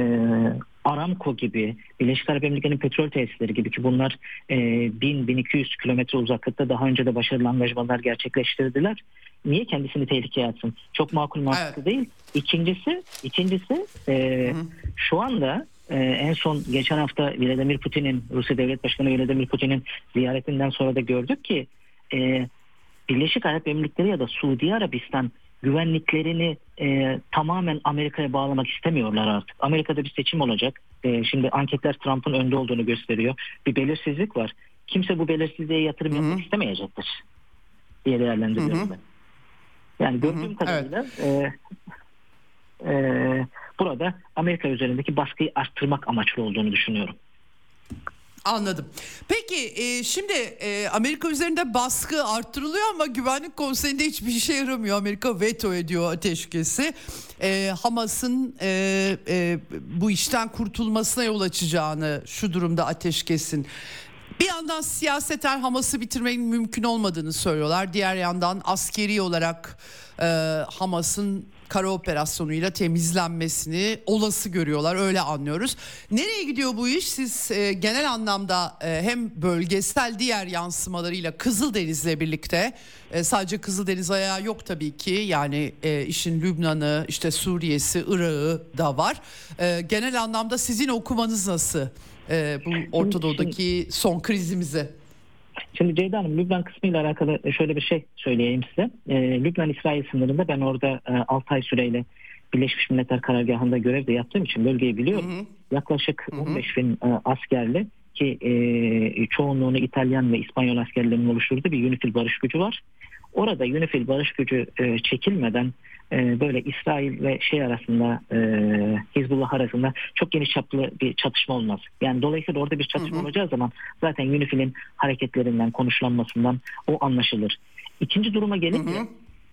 Aramco gibi, Birleşik Arap Emirlikleri'nin petrol tesisleri gibi ki bunlar e, 1000-1200 kilometre uzaklıkta daha önce de başarılı angajmanlar gerçekleştirdiler. Niye kendisini tehlikeye atsın? Çok makul mantıklı Evet. değil. İkincisi, ikincisi e, şu anda e, en son geçen hafta Vladimir Putin'in, Rusya Devlet Başkanı Vladimir Putin'in ziyaretinden sonra da gördük ki e, Birleşik Arap Emirlikleri ya da Suudi Arabistan güvenliklerini e, tamamen Amerika'ya bağlamak istemiyorlar artık. Amerika'da bir seçim olacak. E, şimdi anketler Trump'ın önde olduğunu gösteriyor. Bir belirsizlik var. Kimse bu belirsizliğe yatırım yapmak istemeyecektir diye değerlendiriyorum ben. Yani gördüğüm kadarıyla e, e, burada Amerika üzerindeki baskıyı arttırmak amaçlı olduğunu düşünüyorum. Anladım. Peki e, şimdi e, Amerika üzerinde baskı arttırılıyor ama Güvenlik Konseyi'nde hiçbir işe yaramıyor. Amerika veto ediyor ateşkesi. E, Hamas'ın e, e, bu işten kurtulmasına yol açacağını şu durumda ateşkesin. Bir yandan siyaseten Hamas'ı bitirmenin mümkün olmadığını söylüyorlar. Diğer yandan askeri olarak e, Hamas'ın kara operasyonuyla temizlenmesini olası görüyorlar öyle anlıyoruz. Nereye gidiyor bu iş? Siz e, genel anlamda e, hem bölgesel diğer yansımalarıyla Kızıldeniz'le birlikte e, sadece Kızıldeniz ayağı yok tabii ki. Yani e, işin Lübnan'ı, işte Suriye'si, Irak'ı da var. E, genel anlamda sizin okumanız nasıl? E, bu Orta Doğu'daki son krizimizi. Şimdi Ceyda Hanım Lübnan kısmı ile alakalı şöyle bir şey söyleyeyim size. Ee, Lübnan-İsrail sınırında ben orada e, 6 ay süreyle Birleşmiş Milletler karargahında görev de yaptığım için bölgeyi biliyorum. Yaklaşık 15 bin e, askerli ki e, çoğunluğunu İtalyan ve İspanyol askerlerinin oluşturduğu bir UNIFIL barış gücü var. Orada UNIFIL barış gücü e, çekilmeden e, böyle İsrail ve şey arasında e, Hizbullah arasında çok geniş çaplı bir çatışma olmaz. Yani dolayısıyla orada bir çatışma olacağı zaman zaten UNIFIL'in hareketlerinden konuşlanmasından o anlaşılır. İkinci duruma gelince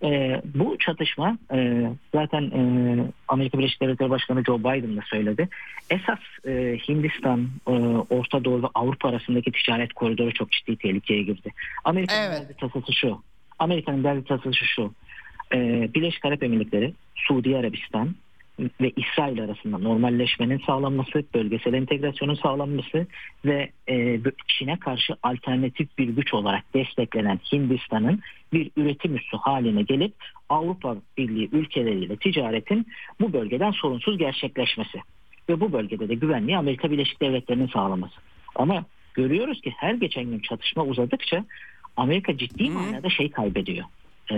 e, bu çatışma e, zaten e, Amerika Birleşik Devletleri Başkanı Joe Biden da söyledi. Esas e, Hindistan, e, Orta Doğu ve Avrupa arasındaki ticaret koridoru çok ciddi tehlikeye girdi. Amerika'nın Evet. tasası şu. Amerika'nın derdi tasası şu. E, Birleşik Arap Emirlikleri, Suudi Arabistan ve İsrail arasında normalleşmenin sağlanması, bölgesel entegrasyonun sağlanması ve e, Çin'e karşı alternatif bir güç olarak desteklenen Hindistan'ın bir üretim üssü haline gelip Avrupa Birliği ülkeleriyle ticaretin bu bölgeden sorunsuz gerçekleşmesi ve bu bölgede de güvenliği Amerika Birleşik Devletleri'nin sağlaması. Ama görüyoruz ki her geçen gün çatışma uzadıkça Amerika ciddi manada şey kaybediyor. E,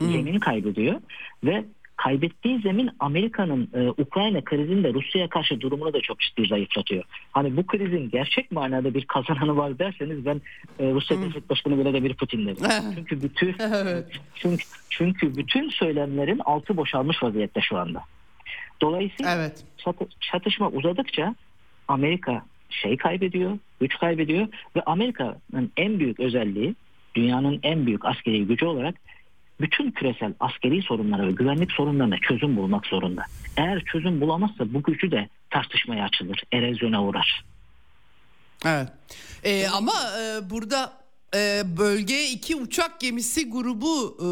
zemin kaybediyor ve kaybettiği zemin Amerika'nın e, Ukrayna krizinde Rusya'ya karşı durumunu da çok ciddi zayıflatıyor. Hani bu krizin gerçek manada bir kazananı var derseniz ben e, Rusya Devlet Başkanı Vladimir Putin derim. çünkü bütün [laughs] çünkü, çünkü bütün söylemlerin altı boşalmış vaziyette şu anda. Dolayısıyla Evet. çatı- çatışma uzadıkça Amerika şey kaybediyor, güç kaybediyor ve Amerika'nın en büyük özelliği dünyanın en büyük askeri gücü olarak bütün küresel askeri sorunlara ve güvenlik sorunlarına çözüm bulmak zorunda. Eğer çözüm bulamazsa bu gücü de tartışmaya açılır, erozyona uğrar. Evet. Ee, ama e, burada e, bölgeye iki uçak gemisi grubu e,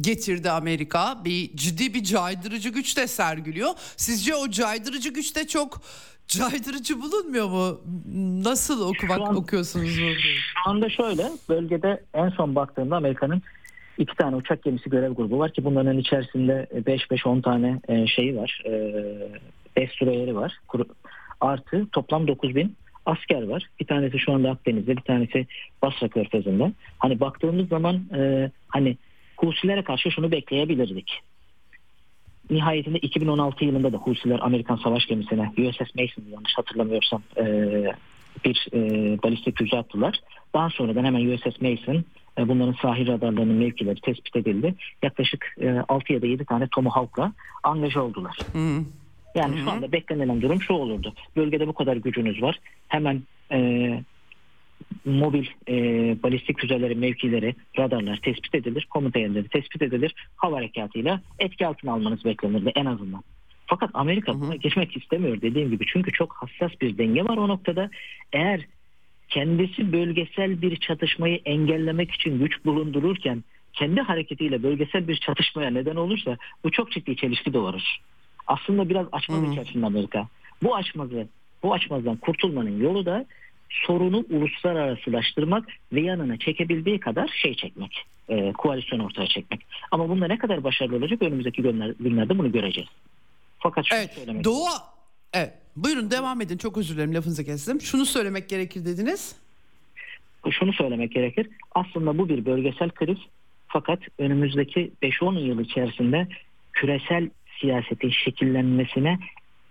getirdi Amerika. Bir ciddi bir caydırıcı güç de sergiliyor. Sizce o caydırıcı güç de çok caydırıcı bulunmuyor mu? Nasıl okumak Şu an- okuyorsunuz bunu? Şu anda şöyle bölgede en son baktığımda Amerika'nın iki tane uçak gemisi görev grubu var ki bunların içerisinde 5-5-10 tane e, şeyi var. 5 süreyeri var. Kuru- Artı toplam 9 bin asker var. Bir tanesi şu anda Akdeniz'de bir tanesi Basra Körfezi'nde. Hani baktığımız zaman e, hani Husilere karşı şunu bekleyebilirdik. Nihayetinde 2016 yılında da Husiler Amerikan savaş gemisine USS Mason yanlış hatırlamıyorsam e, bir e, balistik füze attılar. Daha sonradan hemen USS Mason e, bunların sahil radarlarının mevkileri tespit edildi. Yaklaşık e, 6 ya da 7 tane Tomahawk'la angaja oldular. Hı. Yani şu anda beklenilen durum şu olurdu. Bölgede bu kadar gücünüz var. Hemen e, mobil e, balistik füzeleri mevkileri, radarlar tespit edilir, komuta yerleri tespit edilir. Hava harekatıyla etki altına almanız beklenirdi en azından. Fakat Amerika buna girmek istemiyor dediğim gibi. Çünkü çok hassas bir denge var o noktada. Eğer kendisi bölgesel bir çatışmayı engellemek için güç bulundururken kendi hareketiyle bölgesel bir çatışmaya neden olursa bu çok ciddi çelişki doğurur. Aslında biraz açmaz içerisinde Amerika. Bu açmazı, bu açmazdan kurtulmanın yolu da sorunu uluslararasılaştırmak ve yanına çekebildiği kadar şey çekmek, e, koalisyon ortaya çekmek. Ama bunda ne kadar başarılı olacak önümüzdeki günler, günlerde bunu göreceğiz. Fakat şunu Evet. söylemek Doğu Evet. Buyurun devam edin. Çok özür dilerim lafınızı kestim. Şunu söylemek gerekir dediniz. şunu söylemek gerekir. Aslında bu bir bölgesel kriz fakat önümüzdeki 5-10 yıl içerisinde küresel siyasetin şekillenmesine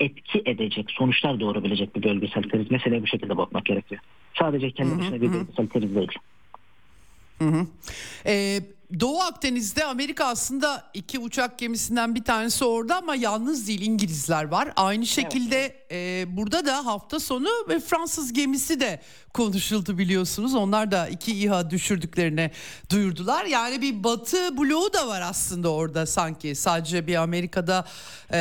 etki edecek, sonuçlar doğurabilecek bir bölgesel kriz. Meseleye bu şekilde bakmak gerekiyor. Sadece kendi başına bir bölgesel kriz değil. Hı hı. Ee, Doğu Akdeniz'de Amerika aslında iki uçak gemisinden bir tanesi orada ama yalnız değil İngilizler var. Aynı şekilde e, burada da hafta sonu ve Fransız gemisi de konuşuldu biliyorsunuz. Onlar da iki İHA düşürdüklerini duyurdular. Yani bir Batı bloğu da var aslında orada sanki. Sadece bir Amerika'da e,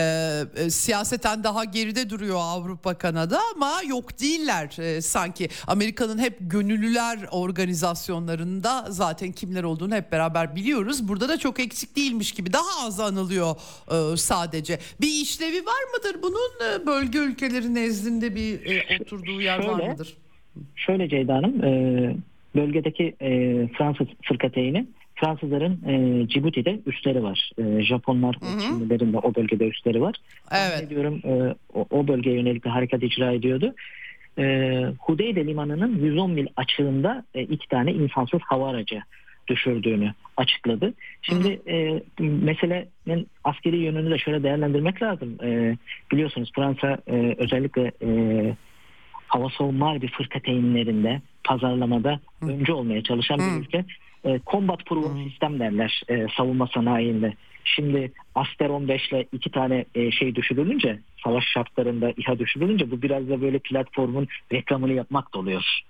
e, siyaseten daha geride duruyor Avrupa Kanada ama yok değiller e, sanki. Amerika'nın hep gönüllüler organizasyonlarında zaten kimler olduğunu hep beraber biliyoruz. Burada da çok eksik değilmiş gibi daha az anılıyor e, sadece. Bir işlevi var mıdır bunun e, bölge ülkeleri nezdinde bir e, oturduğu yer var Şöyle, mıdır? Şöyle Ceyda Hanım, e, bölgedeki e, Fransız fırkateyni Fransızların e, Cibuti'de üsleri var. E, Japonlar, Çinlilerin de o bölgede üsleri var. Evet. Diyorum e, o, o bölgeye yönelik bir harekat icra ediyordu. E, Hudeyde limanının 110 mil açığında e, iki tane insansız hava aracı düşürdüğünü açıkladı. Şimdi e, meselenin askeri yönünü de şöyle değerlendirmek lazım. E, biliyorsunuz Fransa e, özellikle e, hava savunma harbi fırkateyinlerinde pazarlamada öncü olmaya çalışan bir ülke. E, combat proven sistem derler e, savunma sanayinde. Şimdi Aster 15 ile iki tane e, şey düşürülünce savaş şartlarında İHA düşürülünce bu biraz da böyle platformun reklamını yapmak da oluyor.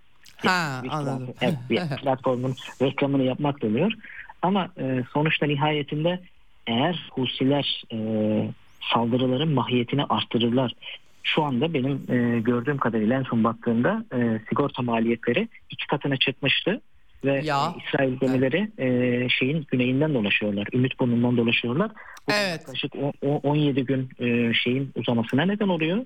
Ha Bir anladım. platform- evet, bir [laughs] platformun reklamını yapmak da oluyor. Ama e, sonuçta nihayetinde eğer Husiler e, saldırıların mahiyetini arttırırlar. Şu anda benim e, gördüğüm kadarıyla en son baktığımda e, sigorta maliyetleri iki katına çıkmıştı. Ve Ya. e, İsrail gemileri e, şeyin güneyinden dolaşıyorlar. Ümit burnundan dolaşıyorlar. Bu Evet. yaklaşık o- o- 17 gün e, şeyin uzamasına neden oluyor.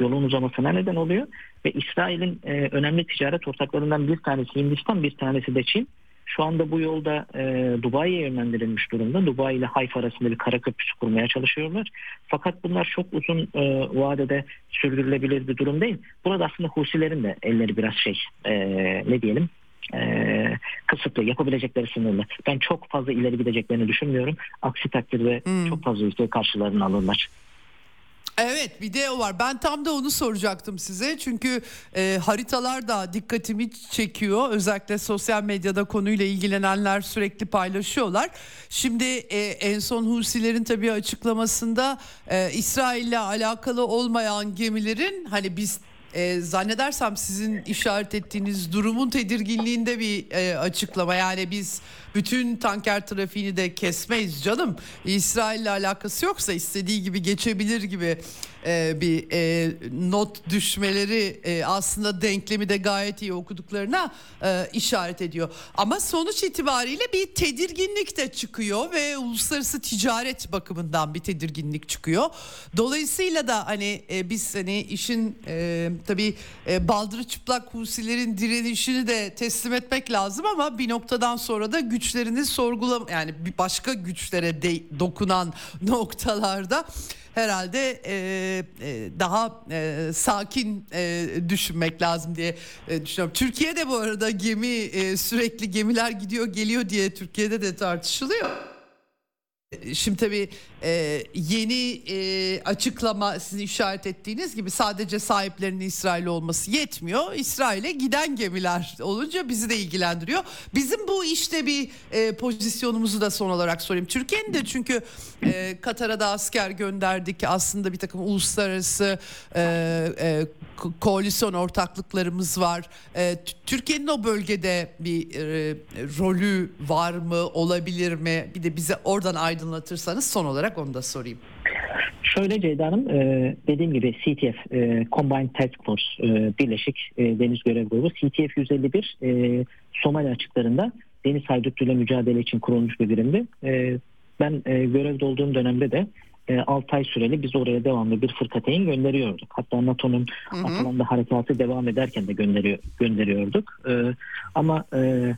Yolun uzamasına neden oluyor. Ve İsrail'in e, önemli ticaret ortaklarından bir tanesi Hindistan, bir tanesi de Çin. Şu anda bu yolda e, Dubai'ye yönlendirilmiş durumda. Dubai ile Hayfa arasında bir kara köprüsü kurmaya çalışıyorlar. Fakat bunlar çok uzun e, vadede sürdürülebilir bir durum değil. Burada aslında Husilerin de elleri biraz şey e, ne diyelim e, kısıtlı yapabilecekleri sınırlı. Ben çok fazla ileri gideceklerini düşünmüyorum. Aksi takdirde çok fazla ülke karşılarına alırlar. Evet bir de o var. Ben tam da onu soracaktım size. Çünkü e, haritalar da dikkatimi çekiyor. Özellikle sosyal medyada konuyla ilgilenenler sürekli paylaşıyorlar. Şimdi e, en son Husilerin tabii açıklamasında e, İsrail'le alakalı olmayan gemilerin hani biz e, zannedersem sizin işaret ettiğiniz durumun tedirginliğinde bir e, açıklama. Yani biz bütün tanker trafiğini de kesmeyiz canım. İsrail'le alakası yoksa istediği gibi geçebilir gibi e, bir e, not düşmeleri e, aslında denklemi de gayet iyi okuduklarına e, işaret ediyor. Ama sonuç itibariyle bir tedirginlik de çıkıyor ve uluslararası ticaret bakımından bir tedirginlik çıkıyor. Dolayısıyla da hani e, biz hani işin e, tabii e, baldırı çıplak Husilerin direnişini de teslim etmek lazım ama bir noktadan sonra da güçlerini sorgulam yani bir başka güçlere de, dokunan [laughs] noktalarda herhalde e, e, daha e, sakin e, düşünmek lazım diye e, düşünüyorum. Türkiye'de bu arada gemi e, sürekli gemiler gidiyor geliyor diye Türkiye'de de tartışılıyor. Şimdi tabii e, yeni e, açıklama sizin işaret ettiğiniz gibi sadece sahiplerinin İsrail olması yetmiyor. İsrail'e giden gemiler olunca bizi de ilgilendiriyor. Bizim bu işte bir e, pozisyonumuzu da son olarak sorayım. Türkiye'nin de çünkü e, Katar'a da asker gönderdik. Aslında bir takım uluslararası e, e, koalisyon ortaklıklarımız var. E, Türkiye'nin o bölgede bir e, rolü var mı, olabilir mi? Bir de bize oradan aydınlatırsanız son olarak onu da sorayım. Şöyle Ceyda Hanım, e, dediğim gibi CTF, e, Combined Task Force, e, Birleşik e, Deniz Görev Grubu, CTF 151 e, Somali açıklarında deniz haydutluğuyla mücadele için kurulmuş bir birimdi. E, ben e, görevde olduğum dönemde de e, 6 ay süreli biz oraya devamlı bir fırkateyn gönderiyorduk. Hatta NATO'nun Atalanta harekatı devam ederken de gönderiyor, gönderiyorduk. E, ama e,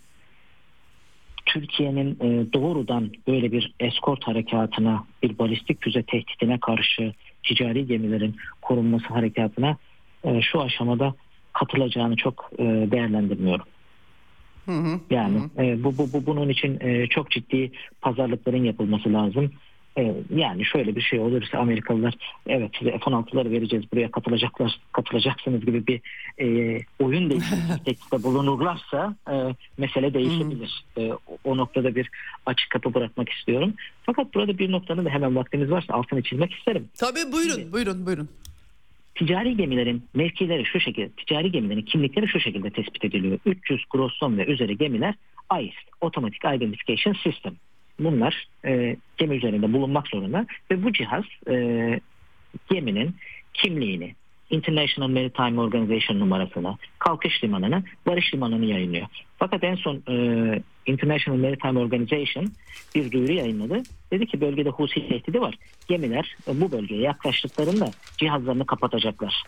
Türkiye'nin e, doğrudan böyle bir eskort harekatına, bir balistik füze tehditine karşı ticari gemilerin korunması harekatına e, şu aşamada katılacağını çok e, değerlendirmiyorum. Hı hı, yani hı. E, bu, bu, bu bunun için e, çok ciddi pazarlıkların yapılması lazım. Ee, yani şöyle bir şey olursa Amerikalılar evet size F-16'ları vereceğiz buraya katılacaklar katılacaksınız gibi bir e, oyun [laughs] değişikliği teklifte bulunurlarsa e, mesele değişebilir. E, o noktada bir açık kapı bırakmak istiyorum. Fakat burada bir noktanın da hemen vaktimiz varsa altını çizmek isterim. Tabii buyurun Şimdi, buyurun buyurun. Ticari gemilerin mevkileri şu şekilde, ticari gemilerin kimlikleri şu şekilde tespit ediliyor. 300 Grosson ve üzeri gemiler AIS, Automatic Identification System bunlar e, gemi üzerinde bulunmak zorunda ve bu cihaz e, geminin kimliğini, International Maritime Organization numarasını, kalkış limanını, varış limanını yayınlıyor. Fakat en son e, International Maritime Organization bir duyuru yayınladı. Dedi ki bölgede husi tehdidi var. Gemiler e, bu bölgeye yaklaştıklarında cihazlarını kapatacaklar.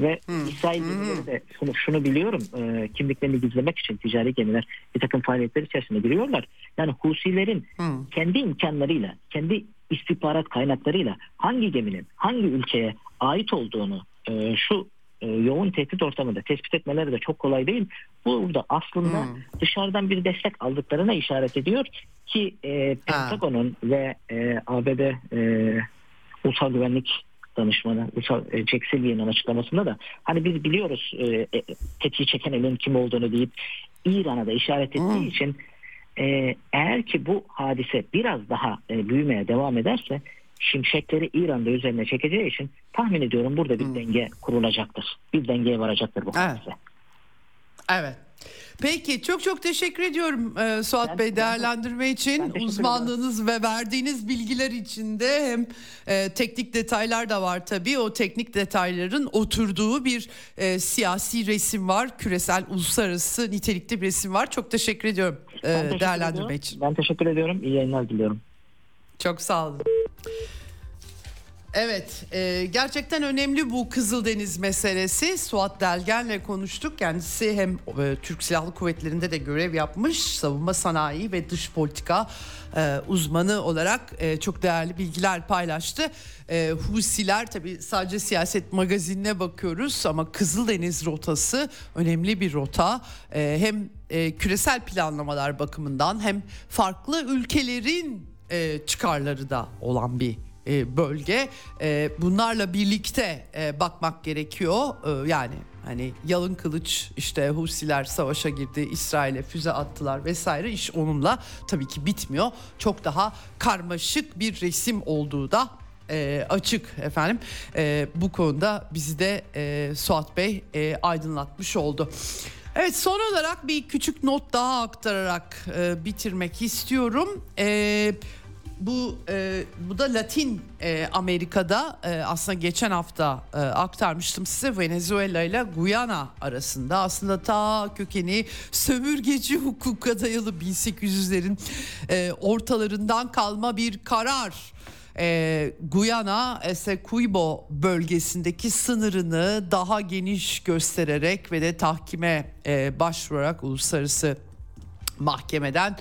Ve hmm. İsrail gemileri de şunu, şunu biliyorum e, kimliklerini gizlemek için ticari gemiler bir takım faaliyetler içerisinde giriyorlar. Yani Husilerin hmm. kendi imkanlarıyla, kendi istihbarat kaynaklarıyla hangi geminin hangi ülkeye ait olduğunu e, şu e, yoğun tehdit ortamında tespit etmeleri de çok kolay değil. Burada aslında hmm. dışarıdan bir destek aldıklarına işaret ediyor ki e, Pentagon'un ve e, ABD e, Ulusal Güvenlik danışmanı e, Jack Sylvia'nın açıklamasında da hani biz biliyoruz e, e, tetiği çeken elin kim olduğunu deyip İran'a da işaret ettiği hmm. için e, eğer ki bu hadise biraz daha e, büyümeye devam ederse şimşekleri İran'da üzerine çekeceği için tahmin ediyorum burada bir hmm. denge kurulacaktır. Bir dengeye varacaktır bu evet. hadise. Evet. Peki çok çok teşekkür ediyorum e, Suat ben, Bey değerlendirme için uzmanlığınız ve verdiğiniz bilgiler için de hem e, teknik detaylar da var tabii o teknik detayların oturduğu bir e, siyasi resim var küresel uluslararası nitelikli bir resim var çok teşekkür ediyorum e, teşekkür değerlendirme ediyorum. için. Ben teşekkür ediyorum iyi yayınlar diliyorum. Çok sağ olun. Evet e, gerçekten önemli bu Kızıldeniz meselesi. Suat Delgen'le konuştuk. Kendisi hem e, Türk Silahlı Kuvvetleri'nde de görev yapmış. Savunma sanayi ve dış politika e, uzmanı olarak e, çok değerli bilgiler paylaştı. E, Husiler tabi sadece siyaset magazinine bakıyoruz ama Kızıldeniz rotası önemli bir rota. E, hem e, küresel planlamalar bakımından hem farklı ülkelerin e, çıkarları da olan bir e, bölge. E, bunlarla birlikte e, bakmak gerekiyor. Yani hani yalın kılıç işte Husiler savaşa girdi, İsrail'e füze attılar vesaire iş onunla tabii ki bitmiyor. Çok daha karmaşık bir resim olduğu da e, açık efendim. E, bu konuda bizi de e, Suat Bey e, aydınlatmış oldu. Evet son olarak bir küçük not daha aktararak e, bitirmek istiyorum. E, bu e, bu da Latin e, Amerika'da e, aslında geçen hafta e, aktarmıştım size Venezuela ile Guyana arasında aslında ta kökeni sömürgeci [laughs] hukuka dayalı 1800'lerin e, ortalarından kalma bir karar. E, Guyana Essequibo bölgesindeki sınırını daha geniş göstererek ve de tahkime e, başvurarak uluslararası mahkemeden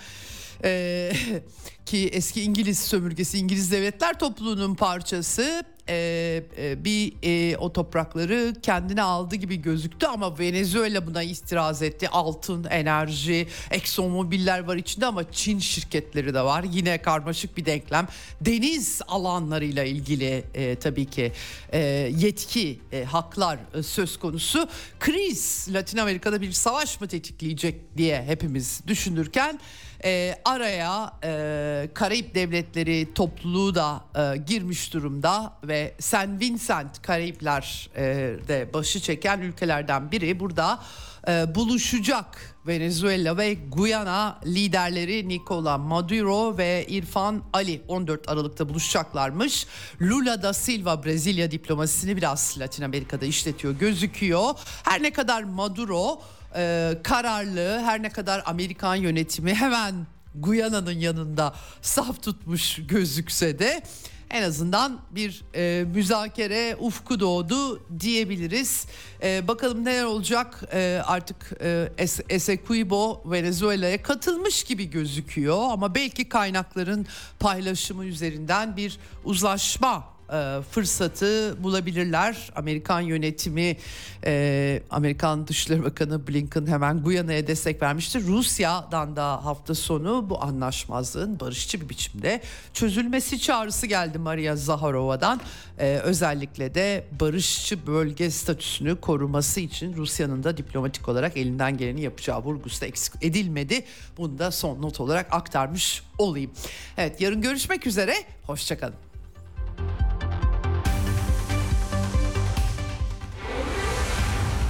e, [laughs] ki eski İngiliz sömürgesi İngiliz devletler topluluğunun parçası e, e, bir e, o toprakları kendine aldı gibi gözüktü ama Venezuela buna istiraz etti. Altın, enerji, ExxonMobil'ler var içinde ama Çin şirketleri de var. Yine karmaşık bir denklem. Deniz alanlarıyla ilgili e, tabii ki e, yetki, e, haklar e, söz konusu. Kriz Latin Amerika'da bir savaş mı tetikleyecek diye hepimiz düşünürken e, araya e, Karayip Devletleri topluluğu da e, girmiş durumda ve San Vincent Karayipler e, başı çeken ülkelerden biri burada e, buluşacak. Venezuela ve Guyana liderleri Nicola Maduro ve İrfan Ali 14 Aralık'ta buluşacaklarmış. Lula da Silva Brezilya diplomasisini biraz Latin Amerika'da işletiyor gözüküyor. Her ne kadar Maduro e, kararlı her ne kadar Amerikan yönetimi hemen Guyana'nın yanında saf tutmuş gözükse de en azından bir e, müzakere ufku doğdu diyebiliriz. E, bakalım neler olacak e, artık e, Essequibo Venezuela'ya katılmış gibi gözüküyor ama belki kaynakların paylaşımı üzerinden bir uzlaşma e, fırsatı bulabilirler. Amerikan yönetimi, e, Amerikan Dışişleri Bakanı Blinken hemen Guyana'ya destek vermişti. Rusya'dan da hafta sonu bu anlaşmazlığın barışçı bir biçimde çözülmesi çağrısı geldi Maria Zaharova'dan. E, özellikle de barışçı bölge statüsünü koruması için Rusya'nın da diplomatik olarak elinden geleni yapacağı vurgusu da eksik edilmedi. Bunu da son not olarak aktarmış olayım. Evet yarın görüşmek üzere. Hoşçakalın.